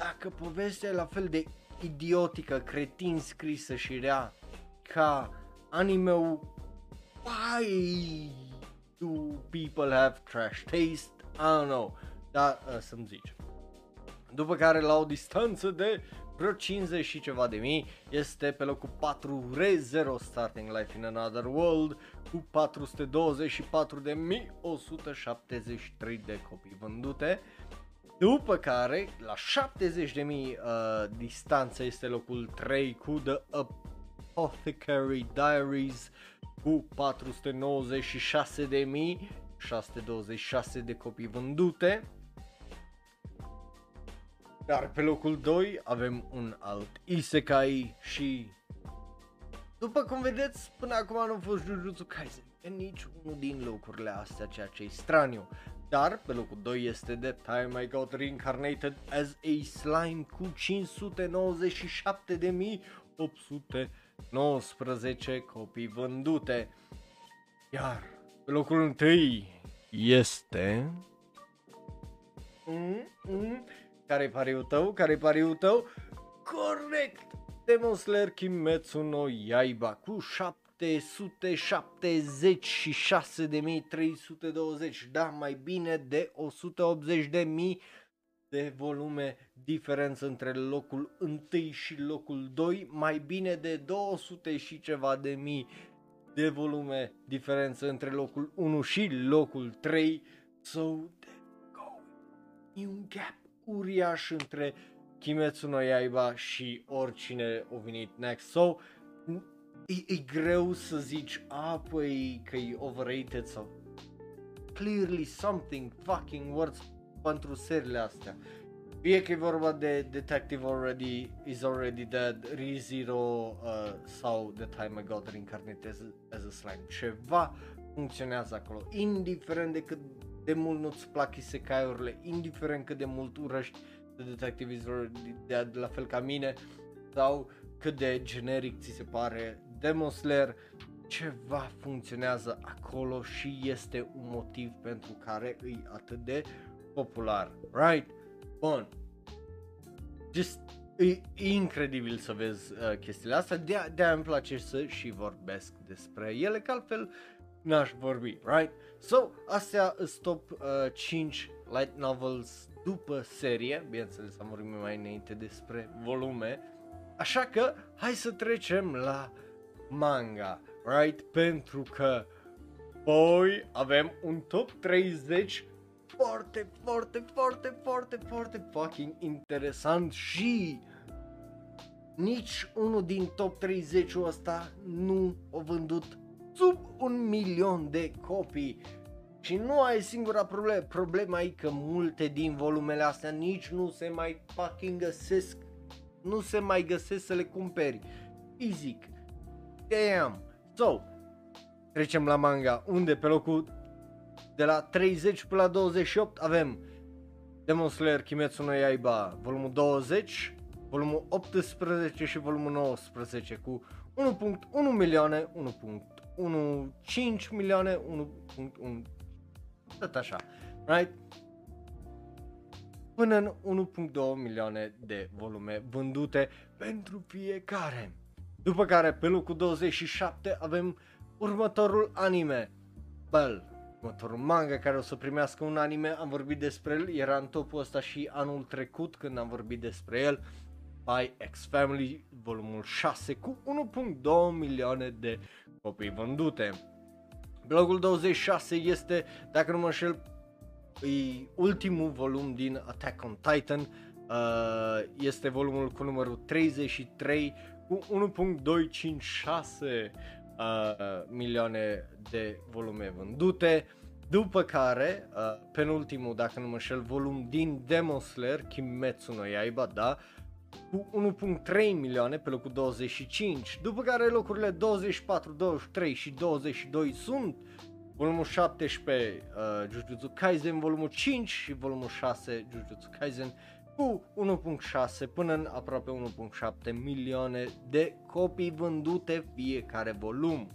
dacă povestea e la fel de idiotică, cretin scrisă și rea ca anime-ul Why do people have trash taste? I don't know, dar uh, să-mi zici. După care la o distanță de vreo 50 și ceva de mii este pe locul 4 ReZero Starting Life in Another World cu 424 de mii 173 de copii vândute După care, la 70.000 uh, distanță este locul 3 cu The Apothecary Diaries cu 496.000 626 de copii vândute. Dar pe locul 2 avem un alt Isekai și după cum vedeți, până acum nu a fost Jujutsu Kaisen în nici unul din locurile astea, ceea ce e straniu. Dar pe locul 2 este The Time I Got Reincarnated as a Slime cu 597.819 copii vândute. Iar pe locul 1 este... Mm, mm, care-i pariul tău? Care-i pariul tău? Corect! Demon Slayer Kimetsu no Yaiba cu 776.320, da, mai bine de 180.000 de volume diferență între locul 1 și locul 2, mai bine de 200 și ceva de mii de volume diferență între locul 1 și locul 3. So, go. E un gap uriaș între Kimetsu no Yaiba și oricine a venit next. So, e, e greu să zici, a, păi, că e overrated sau clearly something fucking works pentru seriile astea. Fie că e vorba de Detective Already Is Already Dead, ReZero uh, sau The Time I Got Reincarnated as, as a Slime. Ceva funcționează acolo, indiferent de cât de mult nu-ți plac isekai-urile, indiferent cât de mult urăști The Detective Is Already Dead, la fel ca mine, sau cât de generic ți se pare Demon Slayer, ceva funcționează acolo și este un motiv pentru care îi atât de popular, right? Bun. Just, e, e incredibil să vezi uh, chestiile astea, de, de îmi place să și vorbesc despre ele, că altfel n-aș vorbi, right? So, astea sunt top uh, 5 light novels după serie, bineînțeles am vorbit mai înainte despre volume, așa că hai să trecem la manga, right? Pentru că poi avem un top 30 foarte, foarte, foarte, foarte, foarte fucking interesant și nici unul din top 30 ăsta nu a vândut sub un milion de copii. Și nu ai singura problemă, problema e că multe din volumele astea nici nu se mai fucking găsesc, nu se mai găsesc să le cumperi. Fizic. Damn. So, trecem la manga, unde pe locul de la 30 până la 28 avem Demon Slayer Kimetsu no Yaiba volumul 20, volumul 18 și volumul 19 cu 1.1 milioane, 1.15 milioane, 1.1 tot așa, right? Până în 1.2 milioane de volume vândute pentru fiecare. După care pe locul 27 avem următorul anime, Bell următorul manga care o să primească un anime, am vorbit despre el, era în topul ăsta și anul trecut când am vorbit despre el, by X Family, volumul 6 cu 1.2 milioane de copii vândute. Blogul 26 este, dacă nu mă înșel, e ultimul volum din Attack on Titan, uh, este volumul cu numărul 33 cu 1.256 uh, milioane de volume vândute. După care, uh, penultimul, dacă nu mă înșel, volum din Demon Slayer, Kimetsu no Yaiba, da, cu 1.3 milioane pe locul 25, după care locurile 24, 23 și 22 sunt volumul 17 uh, Jujutsu Kaisen, volumul 5 și volumul 6 Jujutsu Kaisen cu 1.6 până în aproape 1.7 milioane de copii vândute fiecare volum.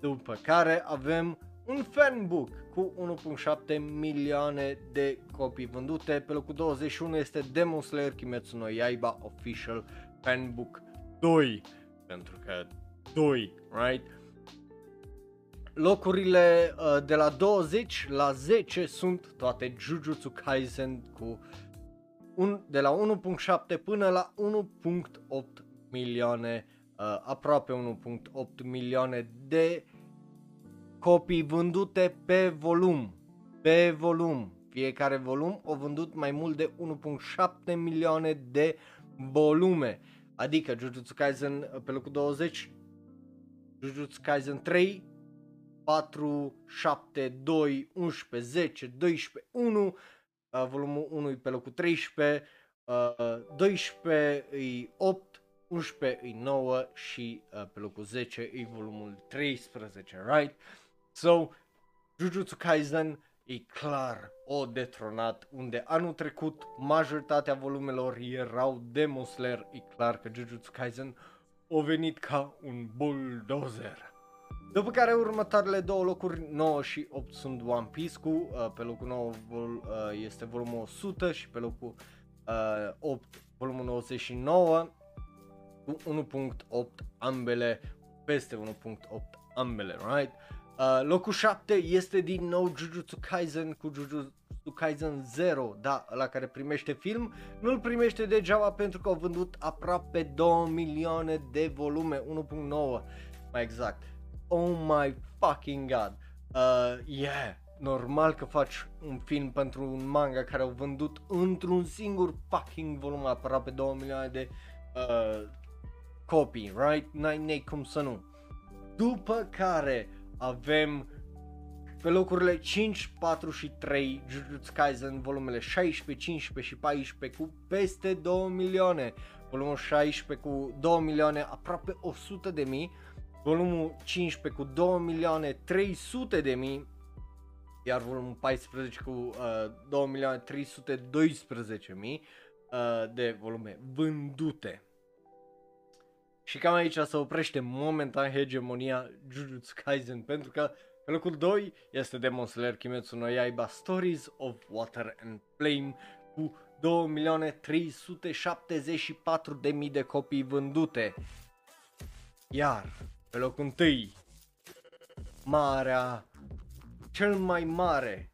După care avem un fanbook cu 1.7 milioane de copii vândute. Pe locul 21 este Demon Slayer Kimetsu no Yaiba Official Fanbook 2. Pentru că 2, right? Locurile uh, de la 20 la 10 sunt toate Jujutsu Kaisen cu un, de la 1.7 până la 1.8 milioane, uh, aproape 1.8 milioane de copii vândute pe volum, pe volum, Fiecare volum a vândut mai mult de 1.7 milioane de volume. Adică Jujutsu Kaisen pe locul 20, Jujutsu Kaisen 3, 4, 7, 2, 11, 10, 12, 1, uh, volumul 1 e pe locul 13, uh, 12 e 8, 11 e 9 și uh, pe locul 10 e volumul 13, right? So, Jujutsu Kaisen e clar o detronat unde anul trecut majoritatea volumelor erau Demon Slayer, e clar că Jujutsu Kaisen a venit ca un bulldozer. După care următoarele două locuri, 9 și 8 sunt One Piece cu, uh, pe locul 9 vol, uh, este volumul 100 și pe locul uh, 8 volumul 99 cu 1.8 ambele, peste 1.8 ambele, right? Uh, locul 7 este din nou Jujutsu Kaisen cu Jujutsu Kaisen 0, da, la care primește film, nu-l primește degeaba pentru că au vândut aproape 2 milioane de volume, 1.9 mai exact. Oh my fucking god. Uh, yeah, normal că faci un film pentru un manga care au vândut într-un singur fucking volum aproape 2 milioane de uh, copii, right? N-ai cum să nu. După care avem pe locurile 5, 4 și 3 Jujutsu Kaisen volumele 16, 15 și 14 cu peste 2 milioane. Volumul 16 cu 2 milioane, aproape 100 de mii. Volumul 15 cu 2 milioane 300 de mii. Iar volumul 14 cu uh, 2 milioane 312 mii uh, de volume vândute. Și cam aici se oprește momentan hegemonia Jujutsu Kaisen pentru că pe locul 2 este Demon Slayer Kimetsu no Yaiba Stories of Water and Flame cu 2.374.000 de copii vândute. Iar pe locul 1 marea, cel mai mare,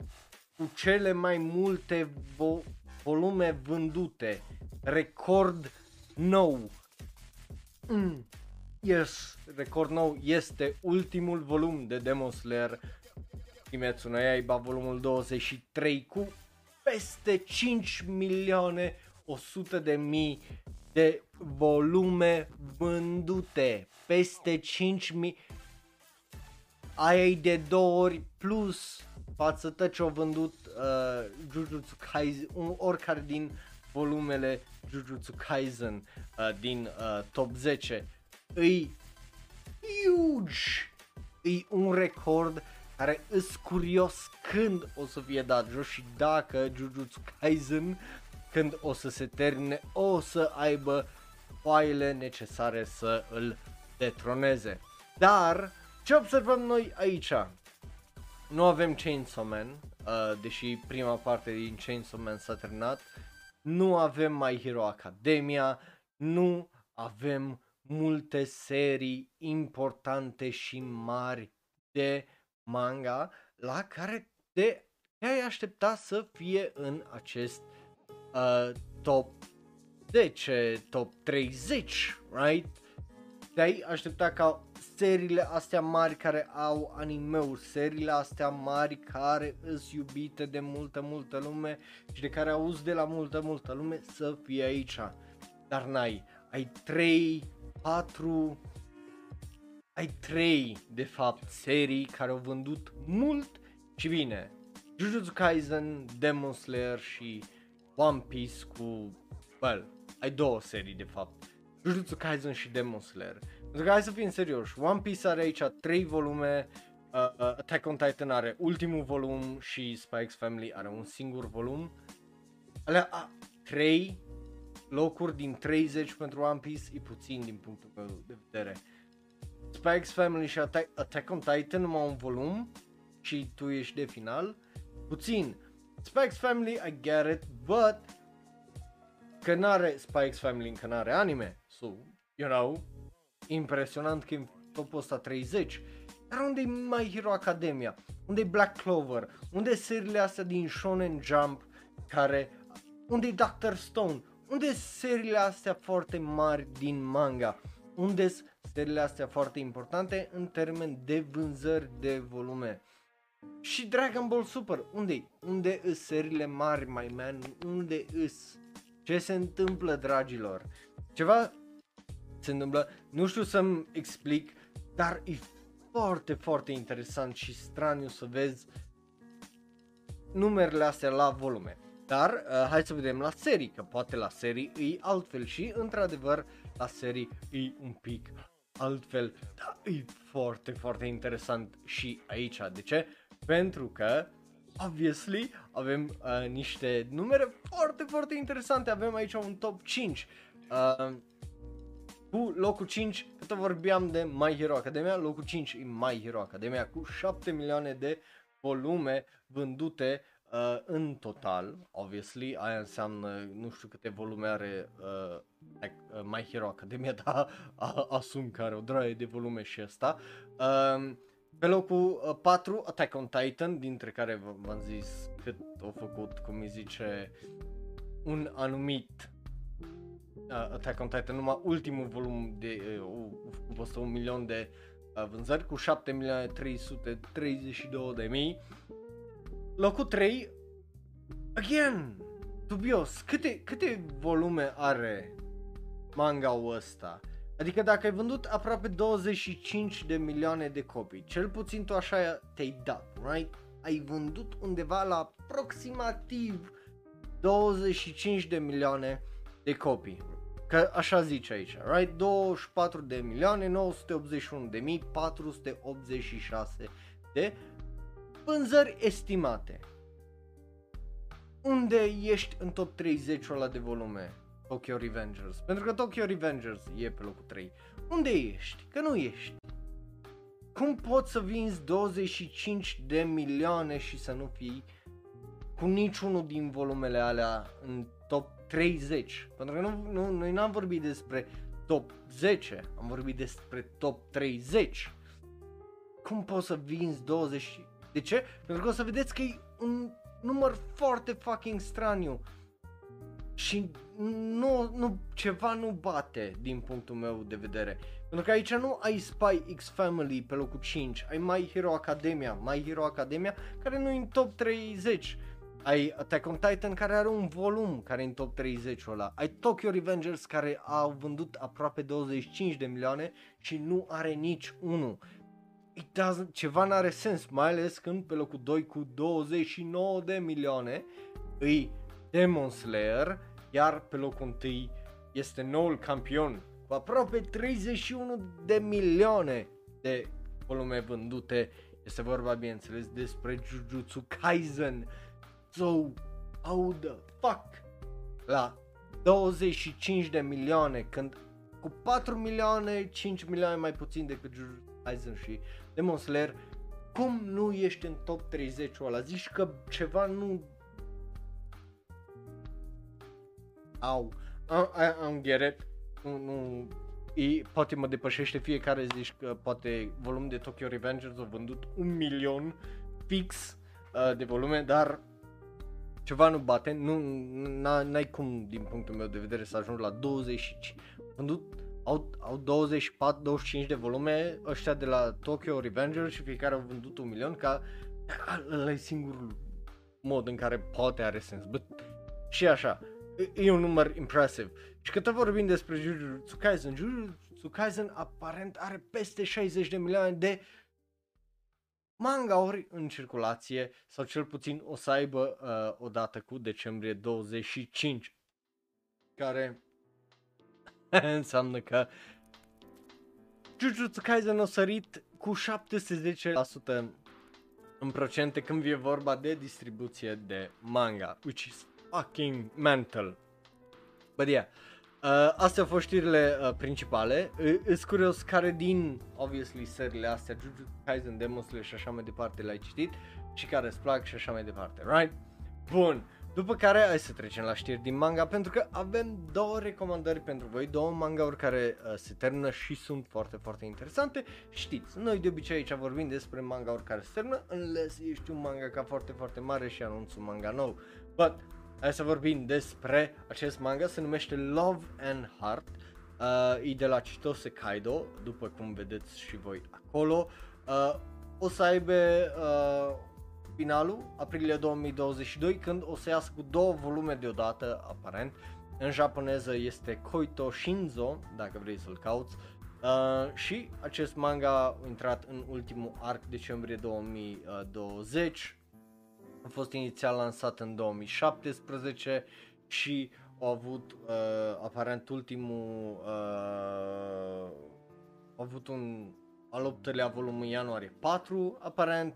cu cele mai multe vo- volume vândute, record nou Mm. Yes, record nou, este ultimul volum de Demon Slayer Kimetsu no Yaiba, volumul 23 cu peste 5 milioane 100 de mii de volume vândute, peste 5 mii aia e de două ori plus față tot ce au vândut uh, Jujutsu Kaisen, un, oricare din volumele Jujutsu Kaisen uh, din uh, top 10 îi huge, e un record care îs curios când o să fie dat jos și dacă Jujutsu Kaisen când o să se termine o să aibă foaile necesare să îl detroneze. Dar ce observăm noi aici? Nu avem Chainsaw Man, uh, deși prima parte din Chainsaw Man s-a terminat nu avem My Hero Academia, nu avem multe serii importante și mari de manga la care te ai aștepta să fie în acest uh, top 10, top 30, right? Te-ai aștepta ca seriile astea mari care au animeuri, seriile astea mari care îs iubite de multă, multă lume și de care auzi de la multă, multă lume să fie aici. Dar n-ai, ai 3, 4, ai 3 de fapt serii care au vândut mult și bine. Jujutsu Kaisen, Demon Slayer și One Piece cu, well, ai două serii de fapt. Jujutsu Kaisen și Demon Slayer. Pentru că hai să fim serioși, One Piece are aici 3 volume, uh, uh, Attack on Titan are ultimul volum și Spy X Family are un singur volum. Alea, a, 3 locuri din 30 pentru One Piece e puțin din punctul meu de vedere. Spy X Family și Attack, Attack on Titan numai un volum și tu ești de final, puțin. Spy X Family, I get it, but că n-are Spy X Family încă n-are anime, so, you know, impresionant că e în topul ăsta 30. Dar unde e My Hero Academia? Unde e Black Clover? Unde e seriile astea din Shonen Jump care... Unde e Doctor Stone? Unde e seriile astea foarte mari din manga? Unde sunt seriile astea foarte importante în termen de vânzări de volume? Și Dragon Ball Super, unde Unde îs serile mari, mai man? Unde îs? Ce se întâmplă, dragilor? Ceva se întâmplă, nu știu să-mi explic, dar e foarte, foarte interesant și straniu să vezi numerele astea la volume. Dar uh, hai să vedem la serii, că poate la serii e altfel și într-adevăr la serii e un pic altfel, dar e foarte, foarte interesant și aici. De ce? Pentru că obviously avem uh, niște numere foarte, foarte interesante. Avem aici un top 5. Uh, cu locul 5, cât vorbeam de My Hero Academia, locul 5 e My Hero Academia cu 7 milioane de volume vândute uh, în total, obviously, aia înseamnă nu știu câte volume are uh, uh, My Hero Academia, dar asum că are o draie de volume și asta. Uh, pe locul 4, uh, Attack on Titan, dintre care v-am zis cât au făcut, cum îi zice, un anumit uh, Attack on Titan, numai ultimul volum de uh, uh, un milion de uh, vânzări cu 7 milioane 332 de mii. Locul 3, again, dubios, câte, câte volume are manga-ul ăsta? Adică dacă ai vândut aproape 25 de milioane de copii, cel puțin tu așa te-ai dat, right? Ai vândut undeva la aproximativ 25 de milioane de copii. Că așa zice aici, right? 24 de milioane 981 de mii 486 de vânzări estimate. Unde ești în top 30 ăla de volume? Tokyo Revengers. Pentru că Tokyo Revengers e pe locul 3. Unde ești? Că nu ești. Cum poți să vinzi 25 de milioane și să nu fii cu niciunul din volumele alea în top 30? Pentru că nu, nu, noi n-am vorbit despre top 10, am vorbit despre top 30. Cum poți să vinzi 20? De ce? Pentru că o să vedeți că e un număr foarte fucking straniu și nu, nu, ceva nu bate din punctul meu de vedere. Pentru că aici nu ai Spy X Family pe locul 5, ai My Hero Academia, My Hero Academia care nu e în top 30. Ai Attack on Titan care are un volum care e în top 30 ăla. Ai Tokyo Revengers care au vândut aproape 25 de milioane și nu are nici unul. It doesn't, ceva n-are sens, mai ales când pe locul 2 cu 29 de milioane îi Demon Slayer, iar pe locul 1 este noul campion cu aproape 31 de milioane de volume vândute. Este vorba, bineînțeles, despre Jujutsu Kaisen. So, how the fuck? La 25 de milioane, când cu 4 milioane, 5 milioane mai puțin decât Jujutsu Kaisen și Demon Slayer, cum nu ești în top 30 ăla? Zici că ceva nu au, am, am get it. Nu, nu, e, poate mă depășește fiecare zici că poate volumul de Tokyo Revengers a vândut un milion fix uh, de volume, dar ceva nu bate, nu, n-ai cum din punctul meu de vedere să ajungi la 20 vândut au, au 24-25 de volume ăștia de la Tokyo Revengers și fiecare au vândut un milion ca ăla e singurul mod în care poate are sens. But, și așa, e un număr impresiv. Și că tot vorbim despre Jujutsu Kaisen, Jujutsu Kaisen aparent are peste 60 de milioane de manga-ori în circulație sau cel puțin o să aibă uh, odată cu decembrie 25 care înseamnă că Jujutsu Kaisen a sărit cu 710% în procente când e vorba de distribuție de manga, which is fucking mental. But yeah, uh, astea au fost știrile uh, principale. Îs curios care din, obviously, serile astea, Jujutsu Kaisen, Demon Slayer și așa mai departe le-ai citit și care îți plac și așa mai departe, right? Bun. După care hai să trecem la știri din manga pentru că avem două recomandări pentru voi, două mangauri care uh, se termină și sunt foarte, foarte interesante. Știți, noi de obicei aici vorbim despre mangauri care se termină, unless ești un manga ca foarte, foarte mare și anunț un manga nou. But Hai să vorbim despre acest manga, se numește Love and Heart, uh, e de la Chitose Kaido, după cum vedeți și voi acolo. Uh, o să aibă uh, finalul, aprilie 2022, când o să iasă cu două volume deodată, aparent. În japoneză este Koito Shinzo, dacă vrei să-l cauți. Uh, și acest manga a intrat în ultimul arc decembrie 2020. A fost inițial lansat în 2017 și a avut uh, aparent ultimul uh, a avut un al 8-lea volum în ianuarie 4 aparent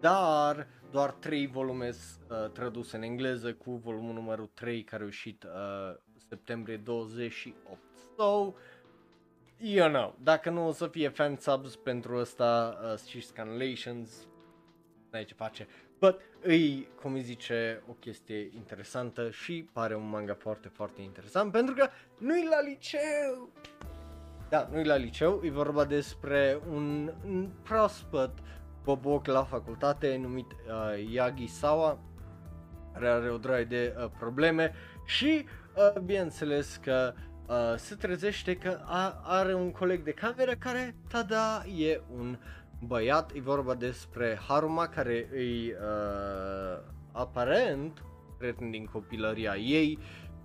dar doar 3 volume uh, traduse în engleză cu volumul numărul 3 care a ieșit uh, septembrie 28. So, you know, dacă nu o să fie fan subs pentru ăsta uh, și scanlations, n-ai ce face. But îi, cum îi zice, o chestie interesantă și pare un manga foarte, foarte interesant pentru că nu-i la liceu. Da, nu-i la liceu, e vorba despre un, un proaspăt boboc la facultate numit uh, Yagi Sawa, care are o draie de uh, probleme și uh, bineînțeles că uh, se trezește că a, are un coleg de cameră care, tada, e un băiat, e vorba despre Haruma care îi uh, aparent prieten din copilăria ei,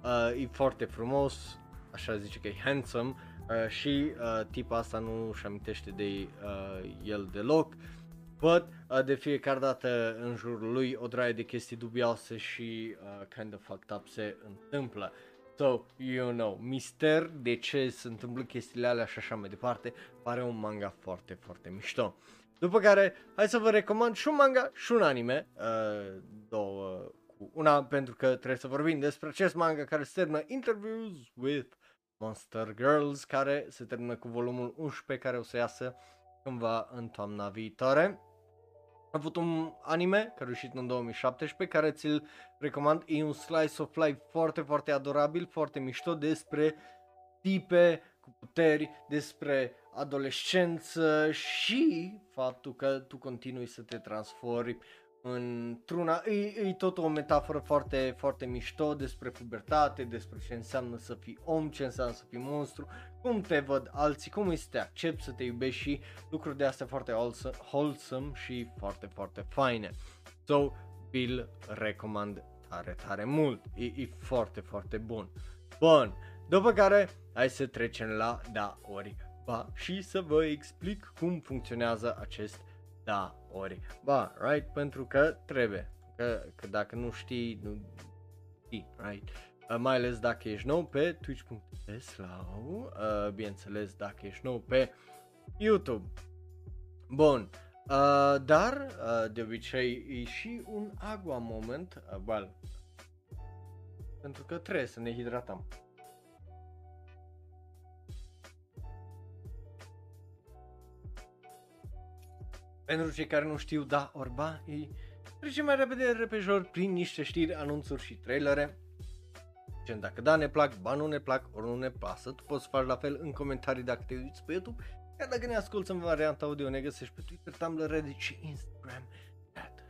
uh, e foarte frumos, așa zice că e handsome uh, și uh, tipa asta nu își amintește de uh, el deloc. But uh, de fiecare dată în jurul lui o draie de chestii dubioase și uh, kind of fucked up se întâmplă. So, you know, mister de ce se întâmplă chestiile alea și așa mai departe, pare un manga foarte, foarte mișto. După care, hai să vă recomand și un manga și un anime, uh, două cu una pentru că trebuie să vorbim despre acest manga care se termină Interviews with Monster Girls, care se termină cu volumul 11 care o să iasă cândva în toamna viitoare. A avut un anime care a ieșit în 2017 care ți-l recomand. E un slice of life foarte, foarte adorabil, foarte mișto despre tipe cu puteri, despre adolescență și faptul că tu continui să te transformi într-una, e, e tot o metaforă foarte, foarte mișto despre pubertate, despre ce înseamnă să fii om, ce înseamnă să fii monstru, cum te văd alții, cum este să te accepti, să te iubești și lucruri de astea foarte wholesome și foarte, foarte faine. So, vi-l recomand tare, tare mult. E, e foarte, foarte bun. Bun, după care hai să trecem la da ori ba și să vă explic cum funcționează acest da ori ba, right? Pentru că trebuie. Că, că dacă nu știi, nu știi, right? Uh, mai ales dacă ești nou pe twitch.tv sau, uh, bineînțeles, dacă ești nou pe YouTube. Bun, uh, dar uh, de obicei e și un agua moment, uh, well, pentru că trebuie să ne hidratăm. Pentru cei care nu știu, da, orba, e trecem mai repede repejor prin niște știri, anunțuri și trailere. Gen, dacă da ne plac, ba nu ne plac, ori nu ne pasă, tu poți face la fel în comentarii dacă te uiți pe YouTube, iar dacă ne asculti în varianta audio ne găsești pe Twitter, Tumblr, Reddit și Instagram at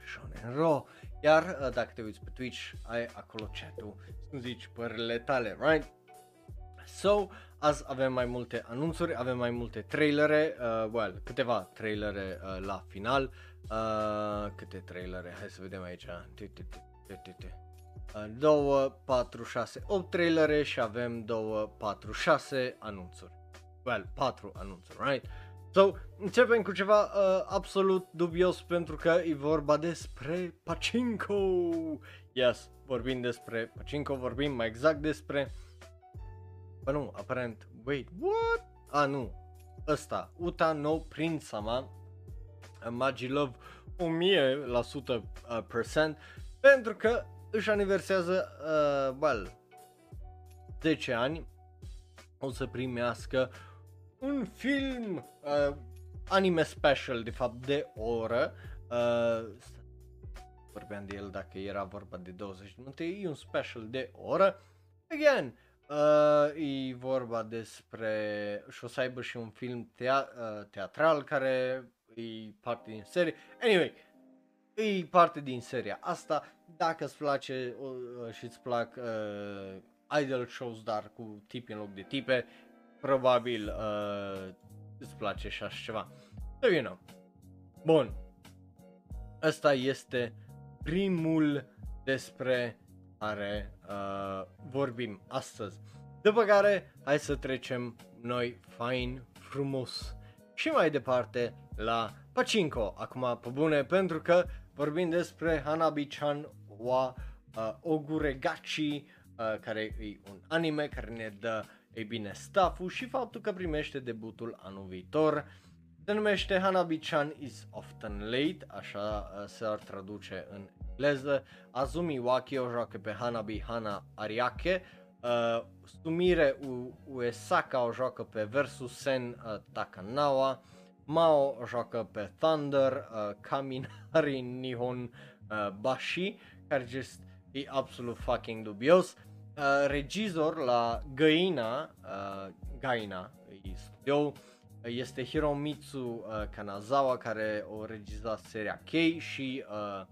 Ro. Iar uh, dacă te uiți pe Twitch, ai acolo chat-ul, să zici părerile tale, right? So, azi avem mai multe anunțuri, avem mai multe trailere, uh, well, câteva trailere uh, la final. Uh, câte trailere? Hai să vedem aici. 2, 4, 6, 8 trailere și avem 2, 4, 6 anunțuri. Well, 4 anunțuri, right? So, începem cu ceva uh, absolut dubios pentru că e vorba despre Pachinko. Yes, vorbim despre Pachinko, vorbim mai exact despre Bă nu, aparent, wait, what? A, nu, ăsta, Uta no Prince-sama, Magi Love 1000% uh, percent, pentru că își aniversează, uh, well, 10 ani, o să primească un film uh, anime special, de fapt, de o oră. Uh, vorbeam de el dacă era vorba de 20 de minute, e un special de o oră. Again, Uh, e vorba despre și o să aibă și un film tea- uh, teatral care e parte din serie. Anyway, e parte din seria asta. Dacă îți place uh, și îți plac uh, idol shows, dar cu tipi în loc de tipe, probabil uh, îți place și așa ceva. So, you know. Bun. Asta este primul despre care uh, vorbim astăzi. După care, hai să trecem noi fain, frumos și mai departe la Pachinko, acum pe bune, pentru că vorbim despre Hanabi-chan wa uh, Oguregachi, uh, care e un anime care ne dă, ei bine, stafful și faptul că primește debutul anul viitor. Se numește Hanabi-chan is often late, așa uh, se ar traduce în engleză. Azumi Waki o joacă pe Hanabi Hana Ariake, uh, Sumire U- Uesaka o joacă pe Versus Sen uh, Takanawa, Mao o joacă pe Thunder, uh, Kaminari Nihon uh, Bashi, care just e absolut fucking dubios. Uh, regizor la Gaina, uh, Gaina, e studio, este Hiromitsu uh, Kanazawa care o regizat seria K și uh,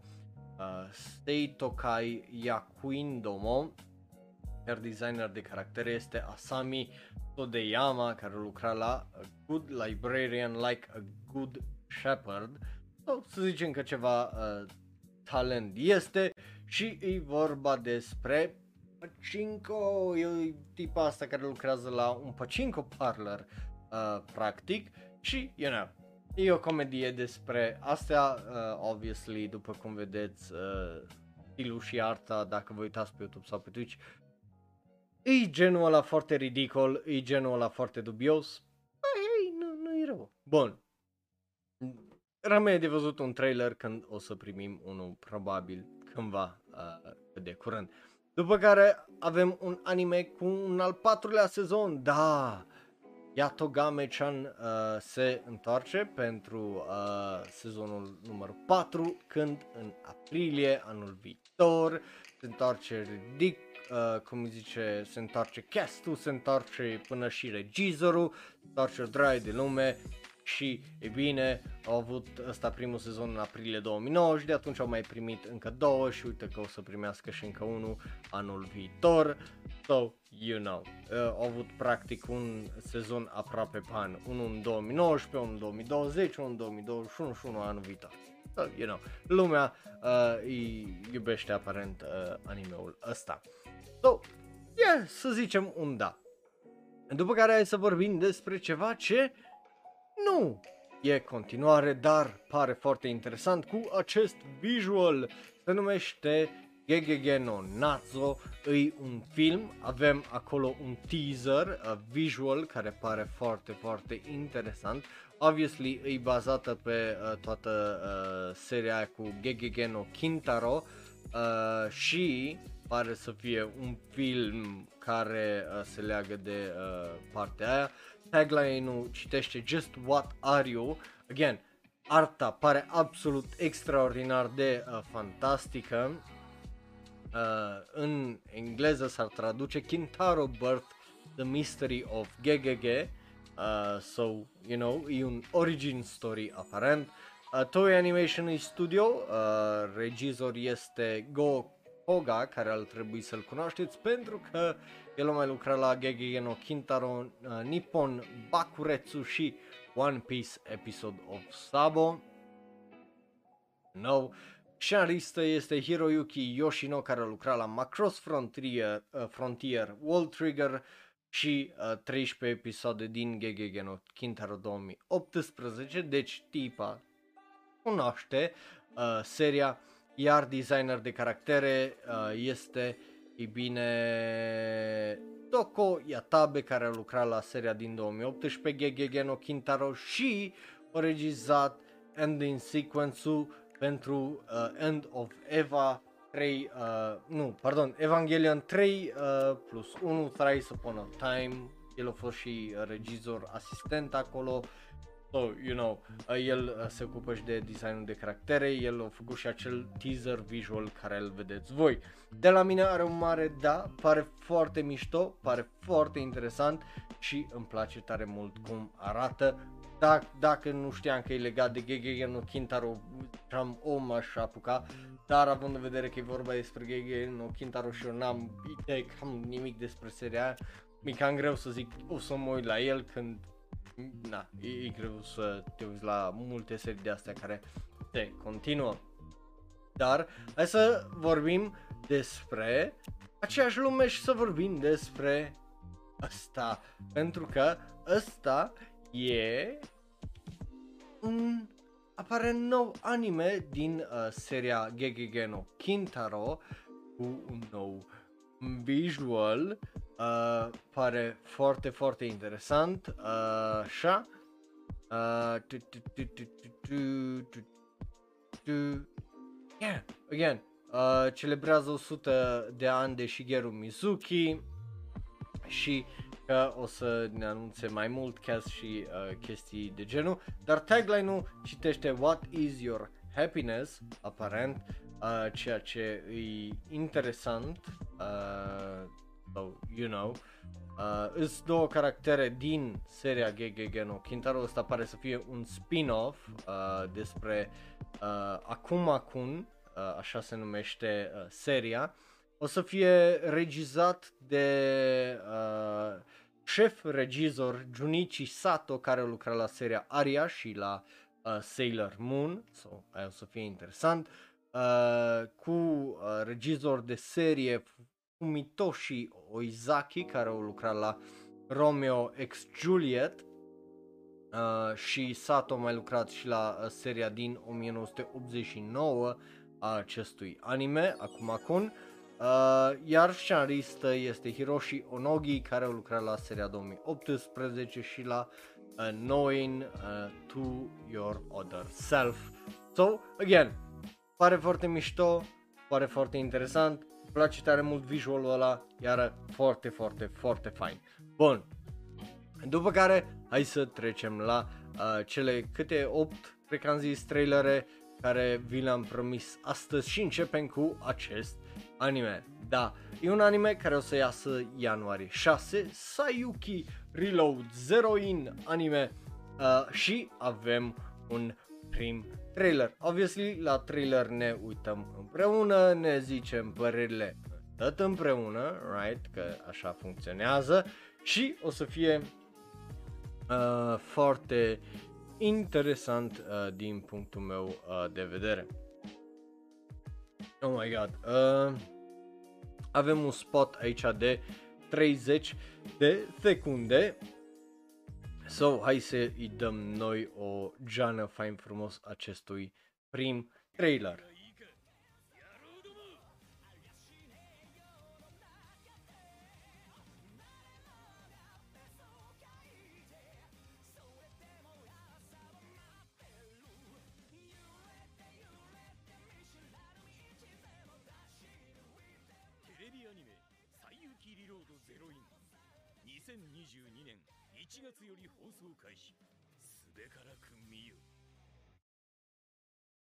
uh, Stei Tokai Yakuindomo, iar designer de caractere este Asami Todeyama care lucra la A Good Librarian Like a Good Shepherd, sau să zicem că ceva uh, talent este. Și e vorba despre Pachinko, e tipa asta care lucrează la un Pachinko parlor uh, practic. Și, you know, e o comedie despre astea, uh, obviously, după cum vedeți, uh, stilul și arta, dacă vă uitați pe YouTube sau pe Twitch, e genul ăla foarte ridicol, e genul ăla foarte dubios, ei, nu, nu e rău. Bun. Rămâne de văzut un trailer când o să primim unul probabil cândva uh, de curând. După care avem un anime cu un al patrulea sezon, da, Yatogame-chan uh, se întoarce pentru uh, sezonul numărul 4 când în aprilie anul viitor se întoarce ridic, uh, cum zice, se întoarce castul, se întoarce până și regizorul, se întoarce o draie de lume și, e bine, au avut ăsta primul sezon în aprilie 2009 și de atunci au mai primit încă două și uite că o să primească și încă unul anul viitor. So, you know, uh, au avut practic un sezon aproape pe an, unul în 2019, unul în 2020, unul în 2021 și unul anul viitor. So, you know, lumea uh, îi iubește aparent uh, animeul ăsta. So, yeah, să zicem un da. După care hai să vorbim despre ceva ce nu e continuare, dar pare foarte interesant cu acest visual. Se numește Gegege no Nazo, e un film, avem acolo un teaser uh, visual care pare foarte, foarte interesant. Obviously e bazată pe uh, toată uh, seria aia cu Gegege no Kintaro uh, și pare să fie un film care uh, se leagă de uh, partea aia. Tagline-ul citește Just What Are You? Again, arta pare absolut extraordinar de uh, fantastică. Uh, în engleză s-ar traduce Kintaro Birth The Mystery of Gegege. Uh, so, you know, e un origin story aparent. Uh, Toei Animation Studio, uh, regizor este Go Koga, care ar trebui să-l cunoașteți pentru că el a mai lucrat la Gegege no Kintaro, uh, Nippon Bakuretsu și One Piece Episode of Sabo. No. Scenaristă este Hiroyuki Yoshino care a lucrat la Macross Frontier, uh, Frontier Wall Trigger și uh, 13 episoade din Gegege no Kintaro 2018, deci tipa cunoaște uh, seria, iar designer de caractere uh, este, e bine, Toko Yatabe care a lucrat la seria din 2018 Gegege no Kintaro și a regizat ending sequence-ul pentru uh, End of Eva 3, uh, nu, pardon, Evangelion 3 uh, plus 1, Thrice Upon a Time, el a fost și uh, regizor asistent acolo, so, you know, uh, el uh, se ocupă și de designul de caractere, el a făcut și acel teaser visual care îl vedeți voi. De la mine are un mare da, pare foarte mișto, pare foarte interesant și îmi place tare mult cum arată, dacă, dacă nu știam că e legat de Gegege no Kintaro, am om aș apuca, dar având în vedere că e vorba despre Gegege no Kintaro și eu n-am idee cam nimic despre seria aia, mi cam greu să zic o să mă uit la el când, na, e, e greu să te uiți la multe serii de astea care se continuă. dar hai să vorbim despre aceeași lume și să vorbim despre ăsta, pentru că ăsta e un apare nou anime din uh, seria Gegege no Kintaro cu un nou visual uh, pare foarte foarte interesant uh, așa. Uh, tu, tu, tu, tu, tu, tu, tu, yeah, again uh, celebrează 100 de ani de Shigeru Mizuki și că o să ne anunțe mai mult cast și uh, chestii de genul, dar tagline-ul citește What is your happiness, aparent, uh, ceea ce e interesant, uh, so, you know, uh, îs două caractere din seria Gegege Kintaro ăsta pare să fie un spin-off uh, despre uh, Akuma Kun, uh, așa se numește uh, seria, o să fie regizat de uh, șef regizor Junichi Sato care lucra la seria Aria și la uh, Sailor Moon, so, aia o să fie interesant, uh, cu uh, regizor de serie Fumitoshi Oizaki care au lucrat la Romeo X Juliet. Uh, și Sato a mai lucrat și la uh, seria din 1989 a acestui anime, acum Kun. Uh, iar scenaristă este Hiroshi Onogi care a lucrat la seria 2018 și la uh, Knowing uh, to Your Other Self. So, again, pare foarte mișto, pare foarte interesant, îmi place tare mult visualul ăla, iar foarte, foarte, foarte fain. Bun, după care, hai să trecem la uh, cele câte 8, cred că am zis, trailere care vi le-am promis astăzi și începem cu acest anime. Da, e un anime care o să iasă ianuarie 6, Sayuki Reload Zero In anime uh, și avem un prim trailer. Obviously, la trailer ne uităm împreună, ne zicem părerile tot împreună, right, că așa funcționează și o să fie uh, foarte interesant uh, din punctul meu uh, de vedere. Oh my god. Uh, avem un spot aici de 30 de secunde. So, hai să îi dăm noi o geană fain frumos acestui prim trailer. 1月より放送開始すべからくんみよ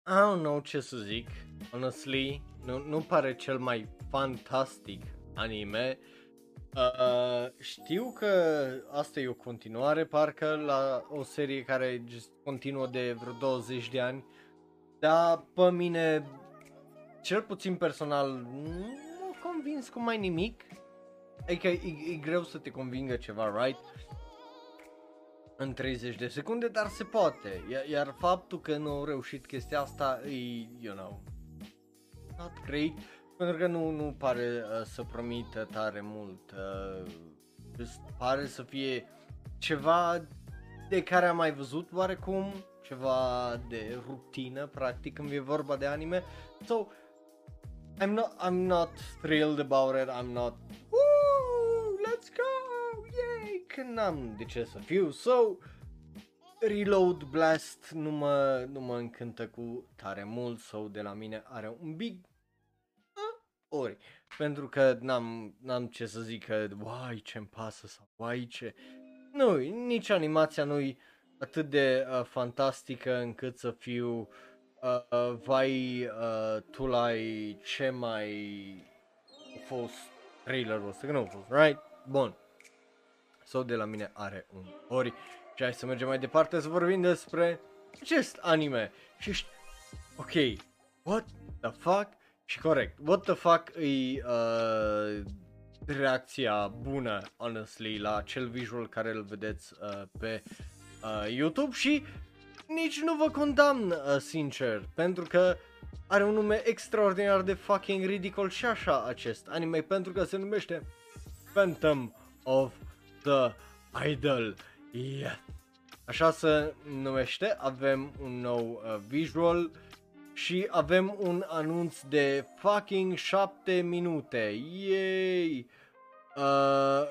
I don't know ce să zic, honestly, nu, nu pare cel mai fantastic anime. Uh, știu că asta e o continuare, parcă, la o serie care just continuă de vreo 20 de ani, dar pe mine, cel puțin personal, nu m-a convins cu mai nimic. Adică e, e greu să te convingă ceva, right? în 30 de secunde, dar se poate. Iar, iar faptul că nu au reușit chestia asta e, you know, not great. Pentru că nu, nu pare uh, să promită tare mult. Uh, pare să fie ceva de care am mai văzut oarecum, ceva de rutină, practic, când e vorba de anime. So, I'm not, I'm not thrilled about it, I'm not, let's go, yay, că n-am de ce să fiu, so, Reload Blast nu mă, nu mă încântă cu tare mult, sau de la mine are un big uh, ori, pentru că n-am, n-am ce să zic că, uai ce-mi pasă sau uai ce, nu, nici animația nu-i atât de uh, fantastică încât să fiu, uh, uh, vai, uh, tu l-ai ce mai a fost trailerul ăsta, că nu a fost, right? Bun. Sau de la mine are un ori. Și hai să mergem mai departe să vorbim despre acest anime. Și ști... Ok, what the fuck? Și corect, what the fuck e uh, reacția bună, honestly, la acel visual care îl vedeți uh, pe uh, YouTube și nici nu vă condamn, uh, sincer, pentru că are un nume extraordinar de fucking ridicol și așa acest anime pentru că se numește Phantom of the Idol. Yeah. Așa se numește, avem un nou uh, visual și avem un anunț de fucking 7 minute. Yay! Uh,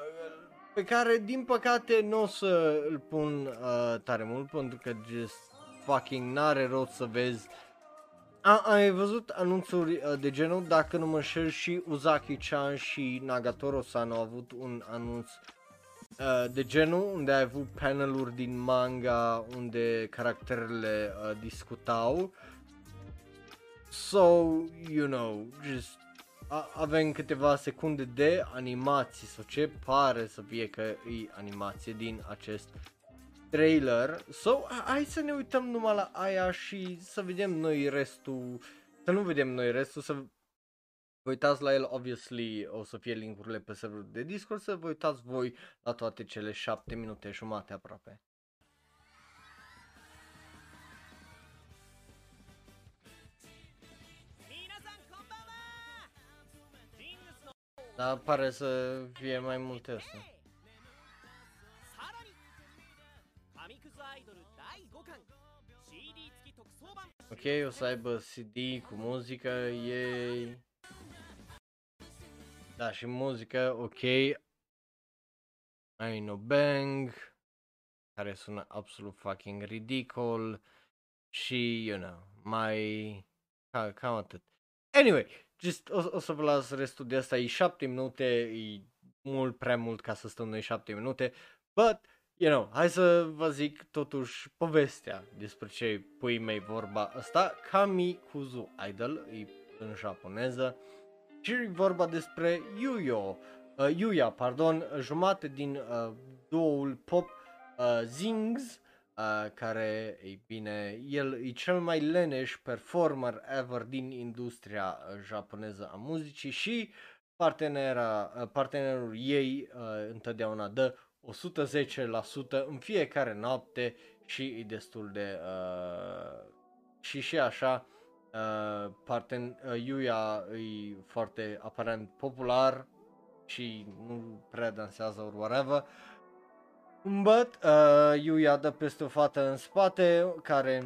pe care din păcate nu o să îl pun uh, tare mult pentru că just fucking n-are rost să vezi a, ai văzut anunțuri uh, de genul, dacă nu mă înșel și Uzaki-chan și Nagatoro-san au avut un anunț uh, de genul, unde ai avut paneluri din manga, unde caracterele uh, discutau. So, you know, just a- avem câteva secunde de animație sau ce pare să fie că e animație din acest trailer. So, hai să ne uităm numai la aia și să vedem noi restul, să nu vedem noi restul, să vă uitați la el, obviously o să fie linkurile pe serverul de Discord, să vă uitați voi la toate cele 7 minute jumate aproape. Dar pare să fie mai multe astea. Ok, o să aibă CD cu muzică, ei. Da, și muzică, ok. Ai no bang, care sună absolut fucking ridicol. Și, you know, mai, ca, cam atât. Anyway, just, o, o să vă las restul de asta, e 7 minute, e mult prea mult ca să stăm noi 7 minute, but, you know, hai să vă zic totuși povestea despre ce pui mei vorba asta, Kamikuzu Idol, e în japoneză, și e vorba despre Yuyo, uh, Yuya, pardon, jumate din uh, duoul pop uh, Zings, uh, care, ei bine, el e cel mai leneș performer ever din industria uh, japoneză a muzicii și partenera, uh, partenerul ei uh, întotdeauna dă 110% în fiecare noapte și e destul de uh, și și așa uh, parten, uh, Yuya e foarte aparent popular și nu prea dansează or whatever. But uh, Yuya dă peste o fată în spate care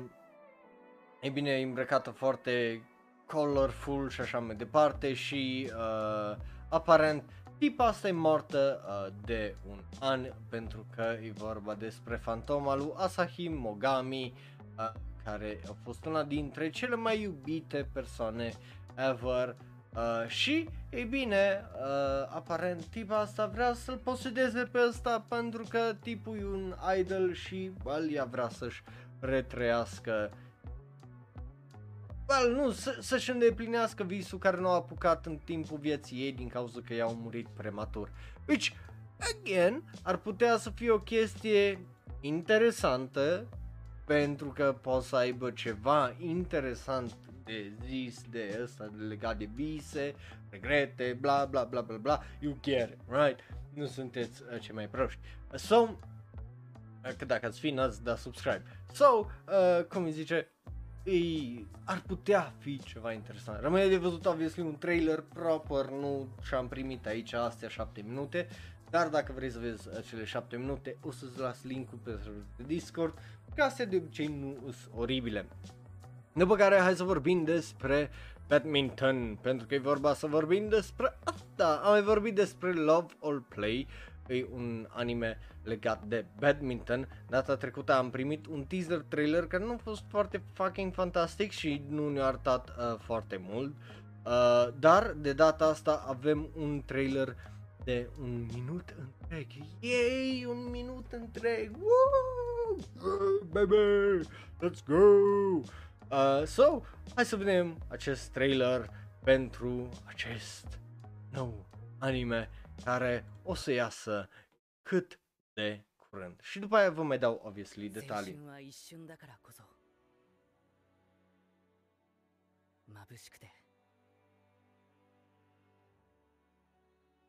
e bine e îmbrăcată foarte colorful și așa mai departe și uh, aparent tipa asta e mortă uh, de un an pentru că e vorba despre fantoma lui Asahi Mogami uh, care a fost una dintre cele mai iubite persoane ever uh, și, ei bine, uh, aparent tipa asta vrea să-l posedeze pe ăsta pentru că tipul e un idol și well, ea vrea să-și retrăiască well, nu, să, să-și îndeplinească visul care nu a apucat în timpul vieții ei din cauza că i-au murit prematur. Which, again, ar putea să fie o chestie interesantă pentru că poți să aibă ceva interesant de zis de ăsta de legat de vise, regrete, bla bla bla bla bla, you get it, right? Nu sunteți uh, cei mai proști. So, uh, că dacă ați fi, n-ați da subscribe. So, uh, cum îi zice, ei, ar putea fi ceva interesant. Rămâne de văzut, obviously, un trailer proper, nu și-am primit aici astea 7 minute, dar dacă vrei să vezi acele 7 minute, o să-ți las linkul pe serverul de Discord, ca astea de obicei nu sunt oribile. După care hai să vorbim despre badminton, pentru că e vorba să vorbim despre asta. Am mai vorbit despre Love or Play, e un anime legat de badminton. Data trecută am primit un teaser trailer care nu a fost foarte fucking fantastic și nu ne-a arătat uh, foarte mult. Uh, dar de data asta avem un trailer de un minut întreg. Yay, un minut întreg. Woo! Go, baby, let's go! Uh, so, hai să vedem acest trailer pentru acest nou anime care o să iasă cât de curând. Și după aia vă mai dau, obviously, 青 detalii. 春は一瞬だからこそ眩しくて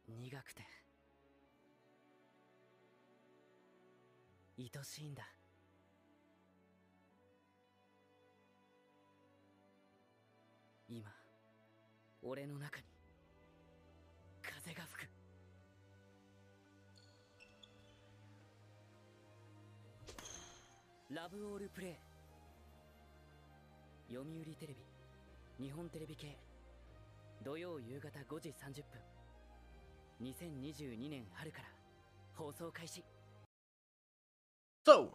苦くて 愛しいんだ。今俺の中に風が吹く。ラブオールプレイ。読売テレビ日本テレビ系。土曜夕方5時30分。2022年春から放送開始。So,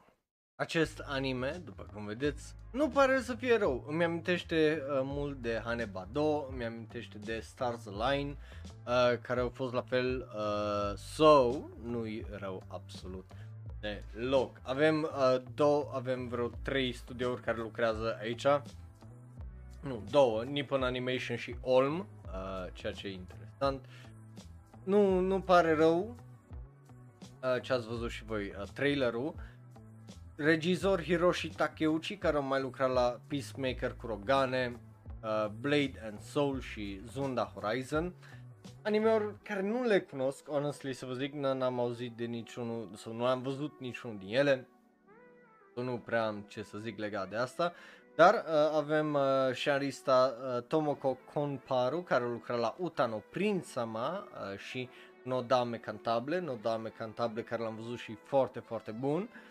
acest anime, după cum vedeți, nu pare să fie rău. Îmi amintește uh, mult de Hanebado, îmi amintește de Stars Align, uh, care au fost la fel, uh, so, nu-i rău absolut deloc. Avem uh, două, avem vreo trei studiouri care lucrează aici. Nu, două, Nippon Animation și Olm, uh, ceea ce e interesant. Nu, nu pare rău, uh, ce ați văzut și voi uh, trailerul. Regizor Hiroshi Takeuchi care a mai lucrat la Peacemaker Kurogane, uh, Blade and Soul și Zunda Horizon. Animeuri care nu le cunosc, honestly să vă zic, n- n-am auzit de niciunul sau nu am văzut niciunul din ele. Eu nu prea am ce să zic legat de asta. Dar uh, avem uh, șarista uh, Tomoko Konparu care lucra la Utano Prinsama uh, și Nodame Cantabile, Nodame Cantabile care l-am văzut și foarte, foarte bun. Uh,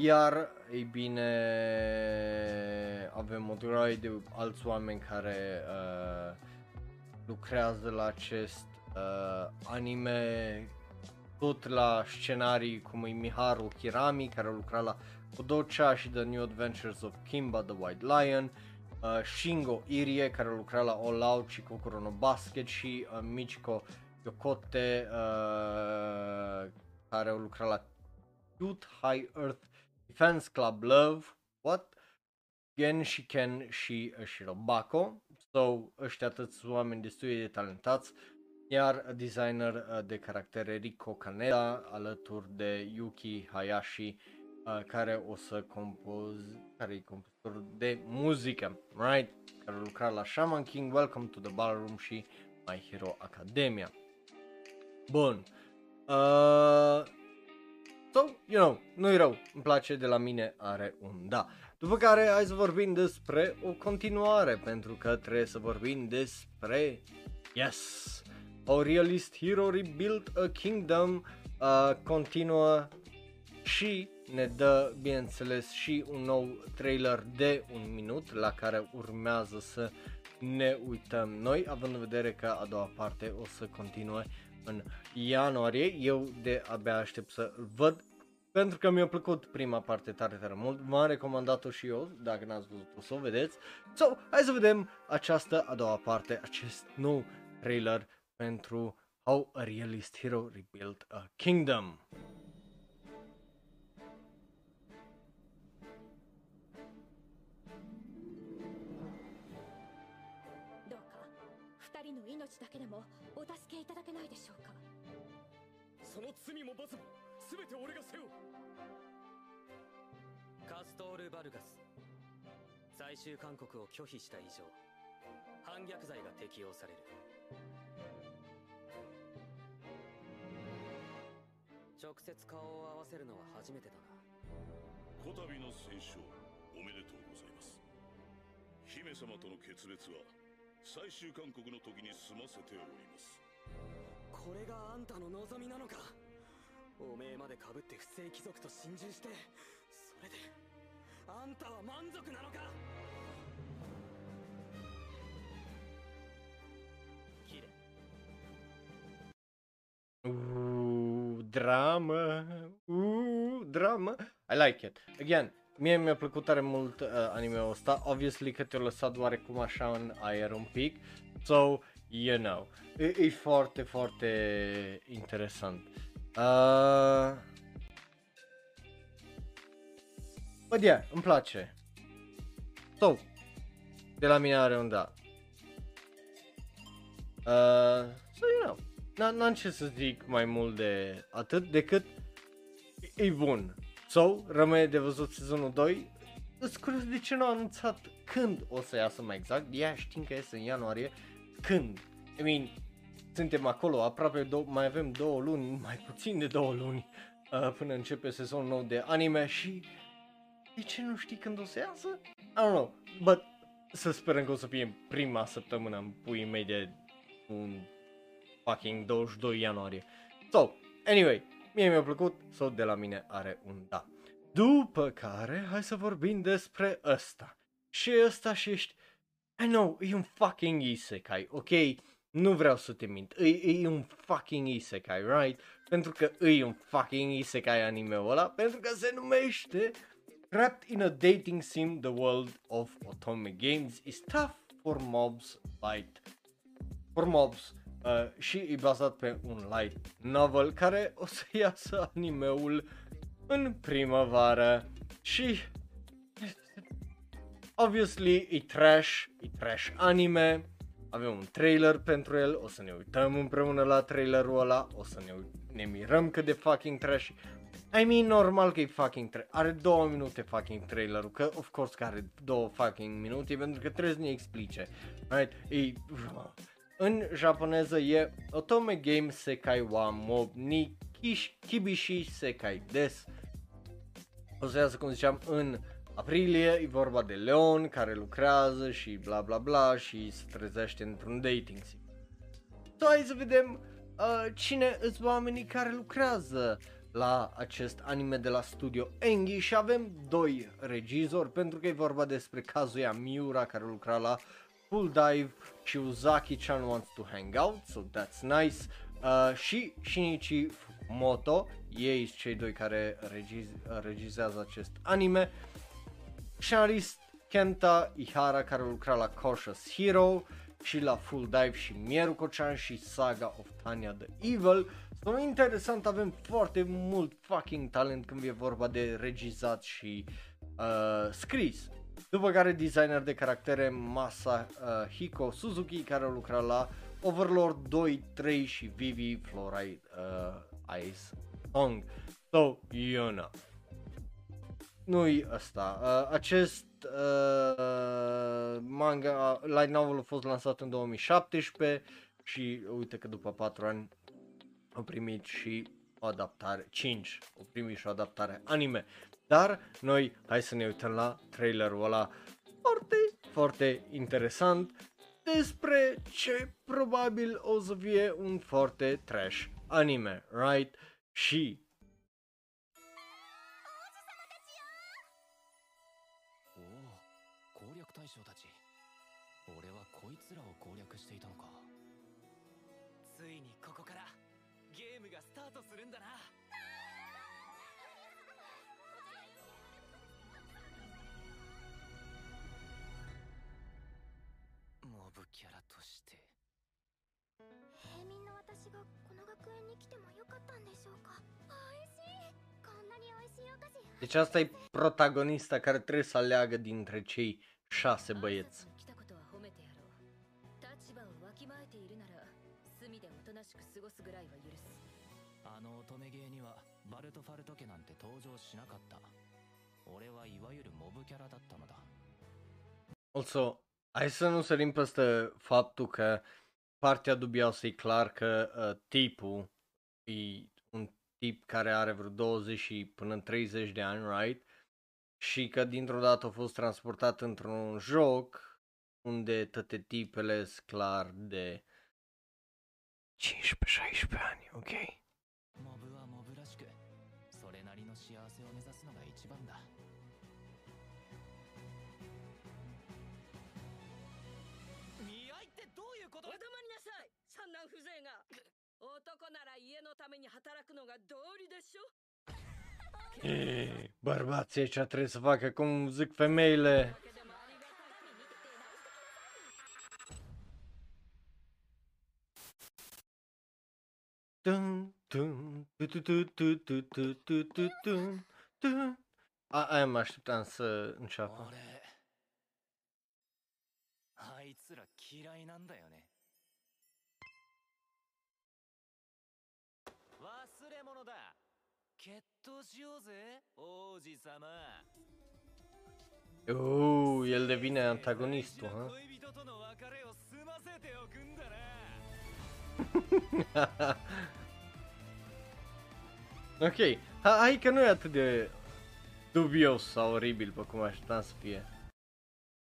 iar, ei bine, avem o droaie de alți oameni care uh, lucrează la acest uh, anime tot la scenarii cum e Miharu Kirami care a lucrat la Kodocha și The New Adventures of Kimba the White Lion uh, Shingo Irie care a lucrat la All Out și Kokoro no Basket și uh, Michiko Yokote uh, care a lucrat la Cute High Earth Defense Club Love What? Gen și Ken și uh, Shirobako So, ăștia atâți oameni destul de talentați iar designer uh, de caractere Rico Kaneda alături de Yuki Hayashi uh, care o să compoz care e compozitor de muzică, right? Care a lucrat la Shaman King, Welcome to the Ballroom și My Hero Academia. Bun. Uh, so, you know, nu-i rău, îmi place de la mine, are un da. După care hai să vorbim despre o continuare, pentru că trebuie să vorbim despre, yes, A Realist Hero Rebuilt a Kingdom uh, continuă și ne dă, bineînțeles, și un nou trailer de un minut la care urmează să ne uităm noi, având în vedere că a doua parte o să continue în ianuarie. Eu de abia aștept să văd pentru că mi-a plăcut prima parte tare, tare mult, v-am recomandat-o și eu, dacă n-ați văzut o să o vedeți. So, hai să vedem această a doua parte, acest nou trailer pentru How a Realist Hero Rebuilt a Kingdom. 命だけでもお助けいただけないでしょうか。その罪も罰も全て俺が背負う。カストール・バルガス最終勧告を拒否した以上反逆罪が適用される。直接顔を合わせるのは初めてだな。こたびの戦勝おめでとうございます。姫様との決裂は最終勧告の時に済ませております。これがあんたの望みなのか？おめえまでかぶって不正貴族と心中してそれであんたは満足なのか？キレ Ooh, drama, ooh, drama. I like it. Again, mie mi-a plăcut tare mult uh, anime-ul ăsta. Obviously că te-a lăsat oarecum așa în aer un pic. So, you know. E, e foarte, foarte interesant. Uh... But yeah, îmi place. So, de la mine are un da. Uh, so, you know, n- n-am ce să zic mai mult de atât decât e bun. So, rămâne de văzut sezonul 2. Îți curios de ce nu a anunțat când o să iasă mai exact. Ea știm că iese în ianuarie. Când? I mean, suntem acolo, aproape dou- mai avem două luni, mai puțin de două luni uh, până începe sezonul nou de anime și de ce nu știi când o să iasă? I don't know, but să sperăm că o să fie prima săptămână în puii mei de un fucking 22 ianuarie. So, anyway, mie mi-a plăcut, so de la mine are un da. După care, hai să vorbim despre ăsta. Și ăsta și ești, I know, e un fucking isekai, ok? Nu vreau să te mint, e, e un fucking isekai, right? Pentru că e un fucking isekai anime-ul ăla, pentru că se numește Trapped in a dating sim, the world of Otome games is tough for mobs light. For mobs. Uh, și e bazat pe un light novel care o să iasă animeul în primăvară. Și obviously e trash, e trash anime, avem un trailer pentru el, o să ne uităm împreună la trailerul ăla, o să ne, ne mirăm cât de fucking trash. I mean, normal că e fucking tra- are două minute fucking trailerul, că of course că are două fucking minute, pentru că trebuie să ne explice, right? E, în japoneză e Otome Game Sekai wa Mob ni kish, Kibishi Sekai des. O să iasă, cum ziceam, în aprilie, e vorba de Leon care lucrează și bla bla bla și se trezește într-un dating sim. So, hai să vedem uh, cine sunt oamenii care lucrează la acest anime de la studio Engi și avem doi regizori pentru că e vorba despre Kazuya Miura care lucra la Full Dive și Uzaki-chan Wants to Hang Out, so that's nice. Uh, și Shinichi Fukumoto, ei sunt cei doi care regiz- regizează acest anime. Scenarist Kenta Ihara care lucra la Cautious Hero și la Full Dive și Mieru Kochan și Saga of Tanya the Evil. So, interesant, avem foarte mult fucking talent când e vorba de regizat și uh, scris. După care designer de caractere Masahiko uh, Suzuki care a lucrat la Overlord 2, 3 și Vivi Fluoride uh, Ice Song. So, you know. Nu-i ăsta. Uh, acest uh, manga, light novel a fost lansat în 2017 și uite că după 4 ani au primit și o adaptare, 5, au primit și o adaptare anime. Dar noi hai să ne uităm la trailerul ăla foarte, foarte interesant despre ce probabil o să fie un foarte trash anime, right? Și に来てもよかったんでしょうか美味しいこんなに美味しいお菓子 Deci asta e protagonista care trebuie să aleagă dintre cei șase băieți. 来たことは褒めてやろう立場をわきまえているなら隅でおとなしく過ごすぐらいは許すあの乙女芸にはバルトファルト家なんて登場しなかった俺はいわゆるモブキャラだったのだ Also, hai să nu sărim peste faptul că partea dubioasă e clar că uh, tipul e un tip care are vreo 20 și până în 30 de ani, right? Și că dintr-o dată a fost transportat într-un joc unde toate tipele sunt clar de 15-16 ani, ok? モブはモブらしくそれなりの幸せを目指すのが一番だ見合いってどういうことお黙りなさい三男風情が男なら家の ために働くのが道理でしょ Bărbații ăștia trebuie să facă cum zic femeile. A, aia mă așteptam să înceapă. あいつら嫌いなんだよね闘しようぜ王子様 Uh, el devine antagonistul, ha? 恋人との別れを済ませておくんだな ok, ha, hai că nu e atât de dubios sau oribil pe cum așteptam să fie.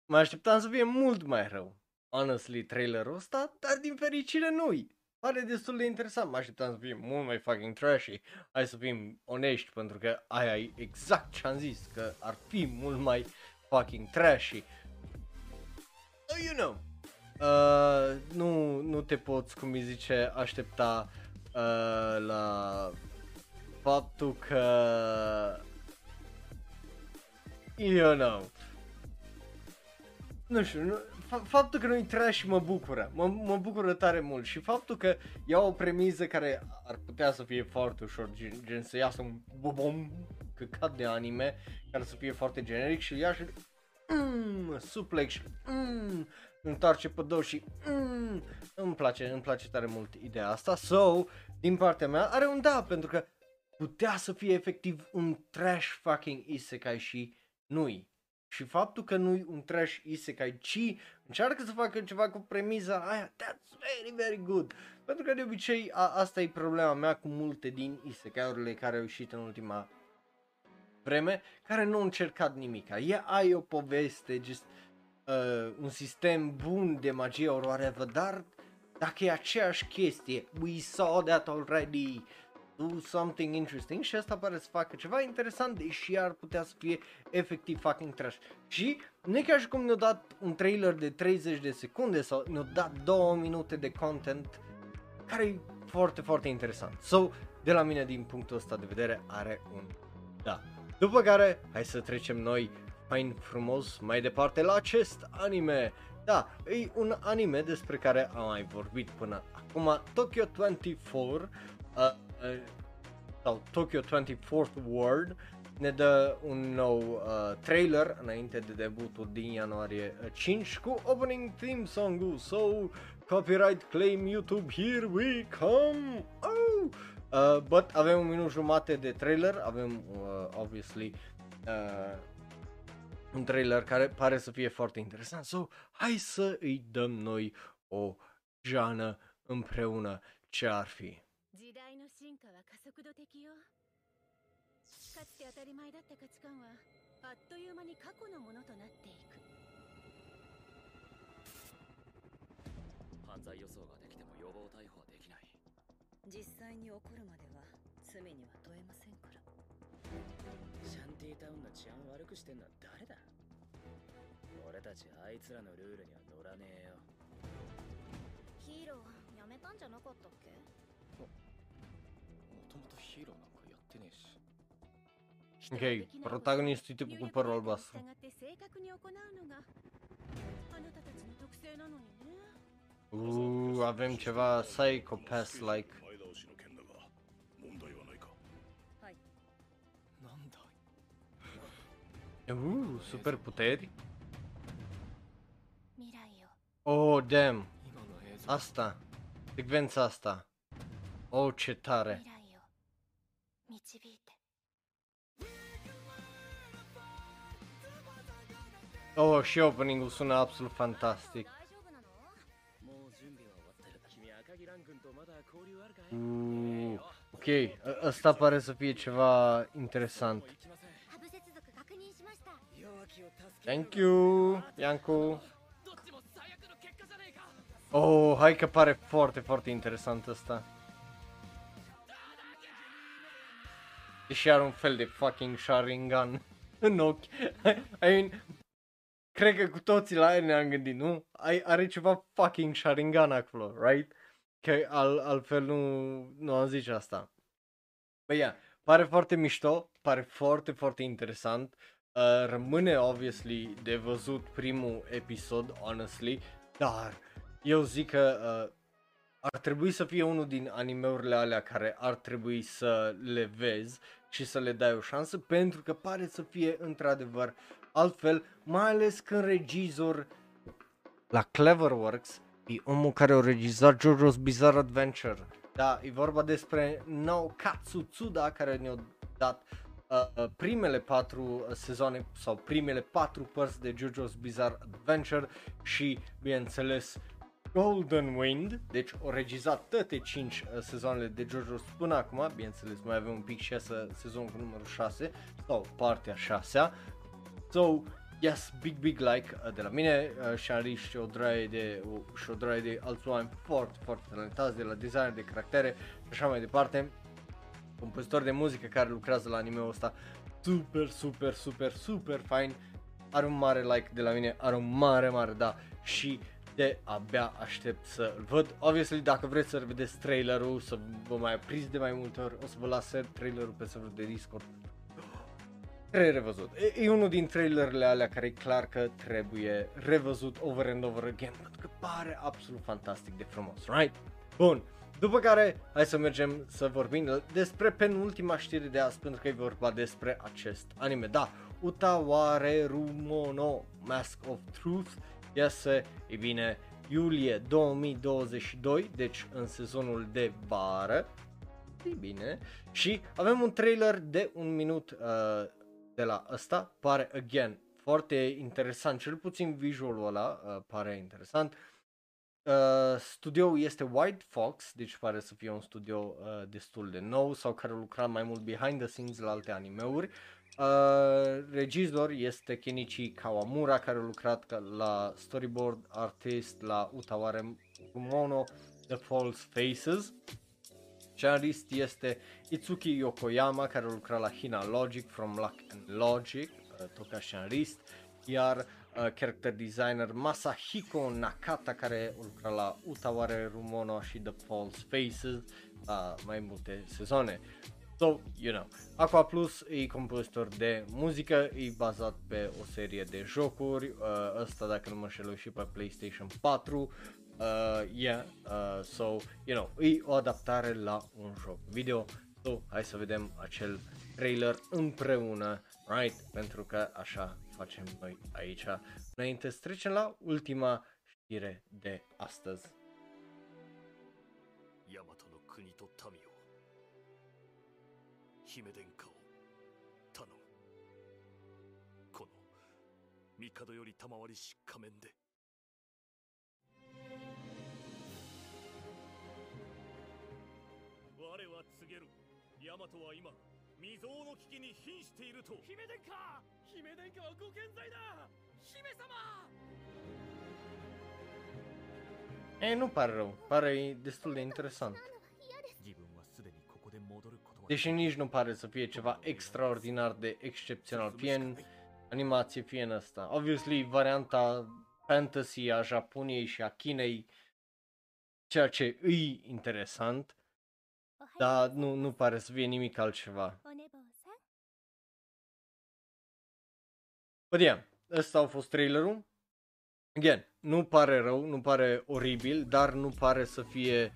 mă așteptam să fie mult mai rău. Honestly, trailerul ăsta, dar din fericire nu-i. Pare destul de interesant, mă așteptam să fie mult mai fucking trashy. Hai să fim onești, pentru că aia e exact ce am zis, că ar fi mult mai fucking trashy. So you know. Uh, nu, nu te poți, cum îi zice, aștepta uh, la faptul că you know nu știu, nu, fa- faptul că nu-i trash mă bucură, mă, mă bucură tare mult și faptul că iau o premiză care ar putea să fie foarte ușor, gen, gen să iasă un bobom căcat de anime, care să fie foarte generic și ia și mm, suplex și mm, întoarce pe două și mm, îmi place, îmi place tare mult ideea asta. So, din partea mea, are un da, pentru că putea să fie efectiv un trash fucking isekai și nu-i. Și faptul că nu-i un trash isekai, ci încearcă să facă ceva cu premiza aia, that's very, very good. Pentru că de obicei a, asta e problema mea cu multe din isekai-urile care au ieșit în ultima vreme, care nu au încercat nimica. E ai o poveste, just uh, un sistem bun de magie or whatever, dar dacă e aceeași chestie, we saw that already, do something interesting și asta pare să facă ceva interesant, deși ar putea să fie efectiv fucking trash. Și nu e ca și cum ne-au dat un trailer de 30 de secunde sau ne-au dat 2 minute de content care e foarte, foarte interesant. So, de la mine din punctul ăsta de vedere are un da. După care, hai să trecem noi fain frumos mai departe la acest anime. Da, e un anime despre care am mai vorbit până acum, Tokyo 24, uh, uh, sau Tokyo 24th World, ne dă un nou uh, trailer înainte de debutul din ianuarie 5 cu opening theme song-ul, so copyright claim YouTube, here we come! Oh! Uh, but avem un minut jumate de trailer, avem uh, obviously uh, un trailer care pare să fie foarte interesant, so hai să îi dăm noi o jană împreună ce ar fi. 加速度的よ。かつて当たり前だった価値観はあっという間に過去のものとなっていく。犯罪予想ができても予防逮捕はできない。実際に起こるまでは罪には問えませんから。シャンティタウンの治安を悪くしてんのは誰だ？俺たちあいつらのルールには乗らねえよ。ヒーローやめたんじゃなかったっけ？ヒーローなんかやってねえし Ok, protagonistul e tipul cu părul albastru. 従って正確に行うのがあなたたちの特性なのにね Uuu, avem ceva psychopath-like. 前倒しの件だが問題はないかはいなんだ Uuu, super puteri. 未来よ Oh, damn. 今の映像 Asta. Secvența asta. Oh, ce tare. 未来よ導いて Oh, și opening-ul sună absolut fantastic. 大丈夫なのもう準備は終わってる君赤木蘭君とまだ交流あるかい Uuu, ok, ă- ăsta pare să fie ceva interesant. 行きませんハブ接続確認しました弱気を助け Thank you, Iancu. どっちも最悪の結果じゃねえか Oh, hai că pare foarte, foarte interesant ăsta. Deși are un fel de fucking Sharingan în ochi. I mean, cred că cu toții la el ne-am gândit, nu? Ai, are ceva fucking Sharingan acolo, right? Că al, altfel nu, nu am zice asta. Băi, ia, pare foarte mișto, pare foarte, foarte interesant. Uh, rămâne, obviously, de văzut primul episod, honestly, dar eu zic că uh, ar trebui să fie unul din animeurile alea care ar trebui să le vezi și să le dai o șansă pentru că pare să fie într-adevăr altfel, mai ales când regizor la Cleverworks e omul care a regizat JoJo's Bizarre Adventure. Da, e vorba despre Naokatsu Tsuda care ne-a dat uh, uh, primele patru uh, sezoane sau primele patru părți de JoJo's Bizarre Adventure și, bineînțeles, Golden Wind, deci o regizat toate 5 uh, sezoanele de JoJo's până acum, bineînțeles mai avem un pic și să sezonul cu numărul 6 sau partea 6 So, yes, big, big like uh, de la mine, uh, și și o draie de, o, și o draie de alți oameni foarte, foarte talentați, de la designer, de caractere și așa mai departe. Compozitor de muzică care lucrează la anime-ul ăsta, super, super, super, super fain. Are un mare like de la mine, are un mare, mare da și de abia aștept să-l văd. Obviously, dacă vreți să vedeți trailerul, să vă mai apriți de mai multe ori, o să vă las trailerul pe serverul de Discord. Trebuie revăzut. E, e unul din trailerele alea care e clar că trebuie revăzut over and over again, pentru că pare absolut fantastic de frumos, right? Bun. După care, hai să mergem să vorbim despre penultima știre de azi, pentru că e vorba despre acest anime. Da, Utaware Rumono Mask of Truth iese, e bine, iulie 2022, deci în sezonul de vară. E bine. Și avem un trailer de un minut uh, de la ăsta, pare, again, foarte interesant, cel puțin visualul ăla uh, pare interesant. Uh, studioul este White Fox, deci pare să fie un studio uh, destul de nou sau care lucra mai mult behind the scenes la alte animeuri. Uh, regizor este Kenichi Kawamura care a lucrat la storyboard artist la Utaware Mono The False Faces. Scenarist este Itsuki Yokoyama care a lucrat la Hina Logic from Luck and Logic, uh, tot ca scenarist, iar uh, character designer Masahiko Nakata care a lucrat la Utaware Rumono și The False Faces la mai multe sezoane. So, you know, Aqua Plus e compozitor de muzică, e bazat pe o serie de jocuri, uh, ăsta dacă nu mă șelu și pe PlayStation 4, uh, yeah, uh, so, you know, e o adaptare la un joc video, so, hai să vedem acel trailer împreună, right, pentru că așa facem noi aici. Înainte să trecem la ultima știre de astăzi. 姫殿下を頼む。この帝より賜りし仮面で。我は告げる。ヤマトは今未曾有の危機に瀕していると。姫殿下姫殿下はご健在だ。姫様！E, nu pare rău, pare destul de interesant. Deși nici nu pare să fie ceva extraordinar de excepțional, fie în animație, fie în asta. Obviously, varianta fantasy a Japoniei și a Chinei, ceea ce îi interesant, dar nu, nu pare să fie nimic altceva. But yeah, ăsta a fost trailerul. Again, nu pare rău, nu pare oribil, dar nu pare să fie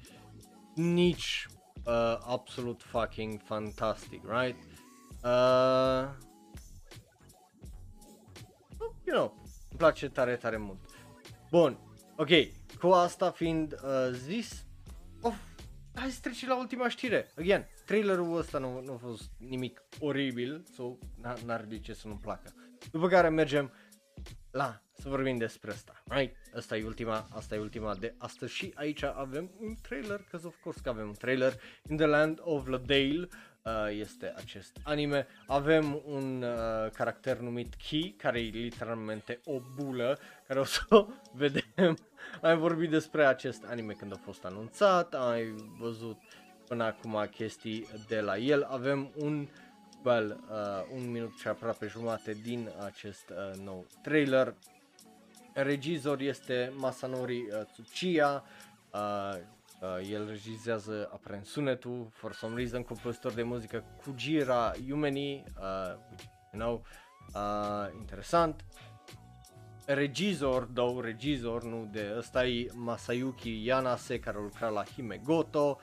nici uh, absolut fucking fantastic, right? Uh, you know, îmi place tare, tare mult. Bun, ok, cu asta fiind uh, zis, of, hai să trecem la ultima știre. Again, trailerul ăsta nu, nu a fost nimic oribil, so n- n-ar de ce să nu placă. După care mergem la să vorbim despre asta, right? Asta e ultima, asta e ultima de astăzi și aici avem un trailer, că of course că avem un trailer. In the Land of Ladale uh, este acest anime. Avem un uh, caracter numit Ki, care e literalmente o bulă, care o să o vedem. Ai vorbit despre acest anime când a fost anunțat, ai văzut până acum chestii de la el. Avem un well, uh, un minut și aproape jumate din acest uh, nou trailer. Regizor este Masanori uh, Tsuchiya, uh, uh, el regizează aparent sunetul, for some reason compozitor de muzică Kujira Yumeni, uh, which, you know, uh, interesant. Regizor, două regizor, nu de ăsta e Masayuki Yanase care lucra la Himegoto.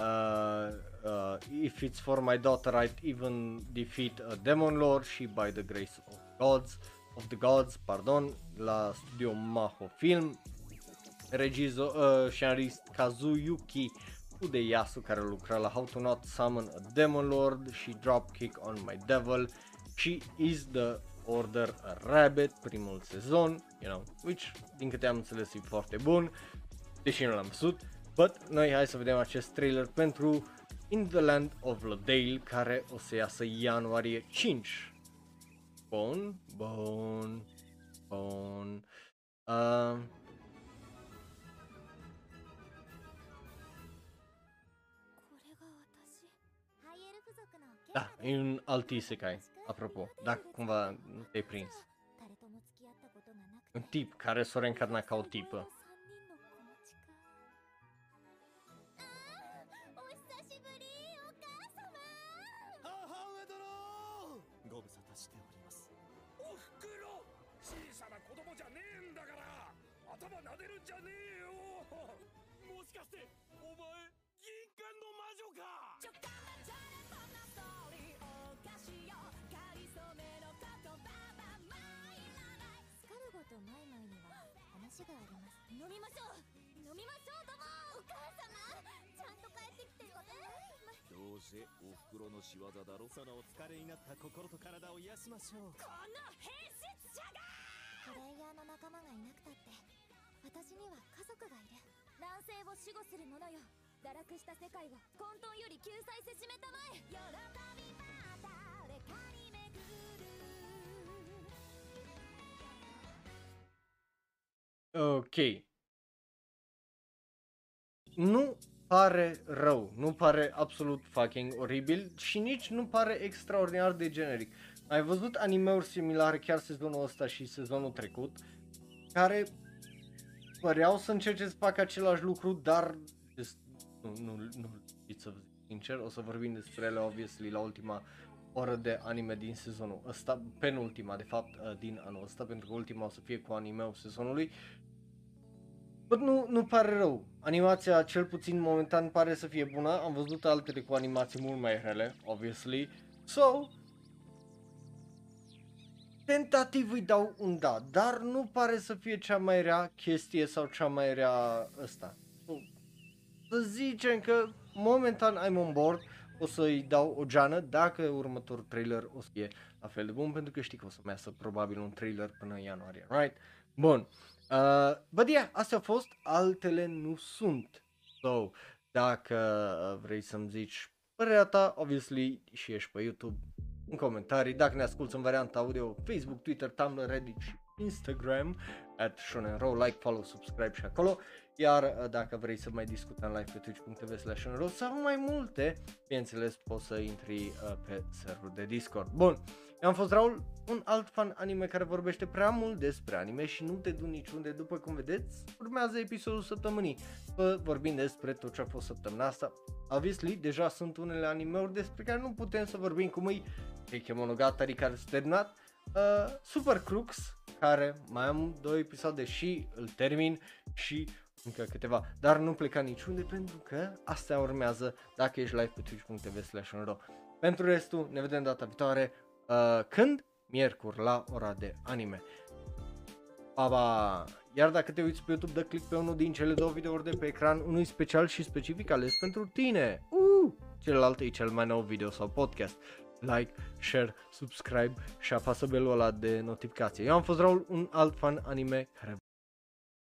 Uh, uh, if it's for my daughter I'd even defeat a demon lord și by the grace of gods of the gods, pardon, la studio Maho Film. Regizor, uh, scenarist Kazuyuki Udeyasu care lucra la How to Not Summon a Demon Lord și Dropkick on My Devil și Is the Order a Rabbit, primul sezon, you know, which din câte am înțeles e foarte bun, deși nu l-am văzut, but noi hai să vedem acest trailer pentru In the Land of Lodale, care o să iasă ianuarie 5. Bun, bun, bun. Uh, Da, e un alt isekai, apropo, dacă cumva te-ai prins. Un tip care s-a reîncarnat ca o tipă. とマイマイには話があります。飲みましょう。飲みましょうともお母様。ちゃんと帰ってきてよねどうせおふくろの仕業だろそのお疲れになった心と体を癒しましょう。この変質者が。プレイヤーの仲間がいなくたって私には家族がいる。乱世を守護する者よ。堕落した世界を混沌より救済せしめたまえ。喜びま誰かに巡る Ok. Nu pare rău, nu pare absolut fucking oribil și nici nu pare extraordinar de generic. Ai văzut animeuri similare chiar sezonul ăsta și sezonul trecut, care păreau să încerce să facă același lucru, dar just, nu, nu, nu știți să vă zic sincer, o să vorbim despre ele obviously la ultima oră de anime din sezonul ăsta, penultima de fapt uh, din anul ăsta, pentru că ultima o să fie cu animeul sezonului Bă, nu, nu pare rău. Animația, cel puțin momentan, pare să fie bună. Am văzut altele cu animații mult mai rele, obviously. So, tentativ îi dau un da, dar nu pare să fie cea mai rea chestie sau cea mai rea ăsta. So, să zicem că momentan I'm on board, o să-i dau o geană dacă următorul trailer o să fie la fel de bun, pentru că știi că o să mai iasă probabil un trailer până în ianuarie, right? Bun. Uh, but yeah, astea au fost, altele nu sunt. So, dacă uh, vrei să-mi zici părerea ta, obviously, și ești pe YouTube, în comentarii, dacă ne asculti în varianta audio, Facebook, Twitter, Tumblr, Reddit și Instagram, at Shonenro, like, follow, subscribe și acolo. Iar uh, dacă vrei să mai discutăm live pe twitch.tv slash Shonenro sau mai multe, bineînțeles poți să intri uh, pe serverul de Discord. Bun, eu am fost Raul, un alt fan anime care vorbește prea mult despre anime și nu te du niciunde, după cum vedeți, urmează episodul săptămânii, Bă, vorbim despre tot ce a fost săptămâna asta. Obviously, deja sunt unele animeuri despre care nu putem să vorbim, cum e Keike Monogatari care s-a terminat, uh, Super Crux, care mai am două episoade și îl termin și încă câteva, dar nu pleca niciunde pentru că astea urmează dacă ești live pe twitch.tv slash Pentru restul, ne vedem data viitoare, uh, când? Miercuri la ora de anime. Pa, pa! Iar dacă te uiți pe YouTube, dă click pe unul din cele două videouri de pe ecran, unul special și specific ales pentru tine. Uh! Celălalt e cel mai nou video sau podcast. Like, share, subscribe și apasă belul ăla de notificație. Eu am fost Raul, un alt fan anime care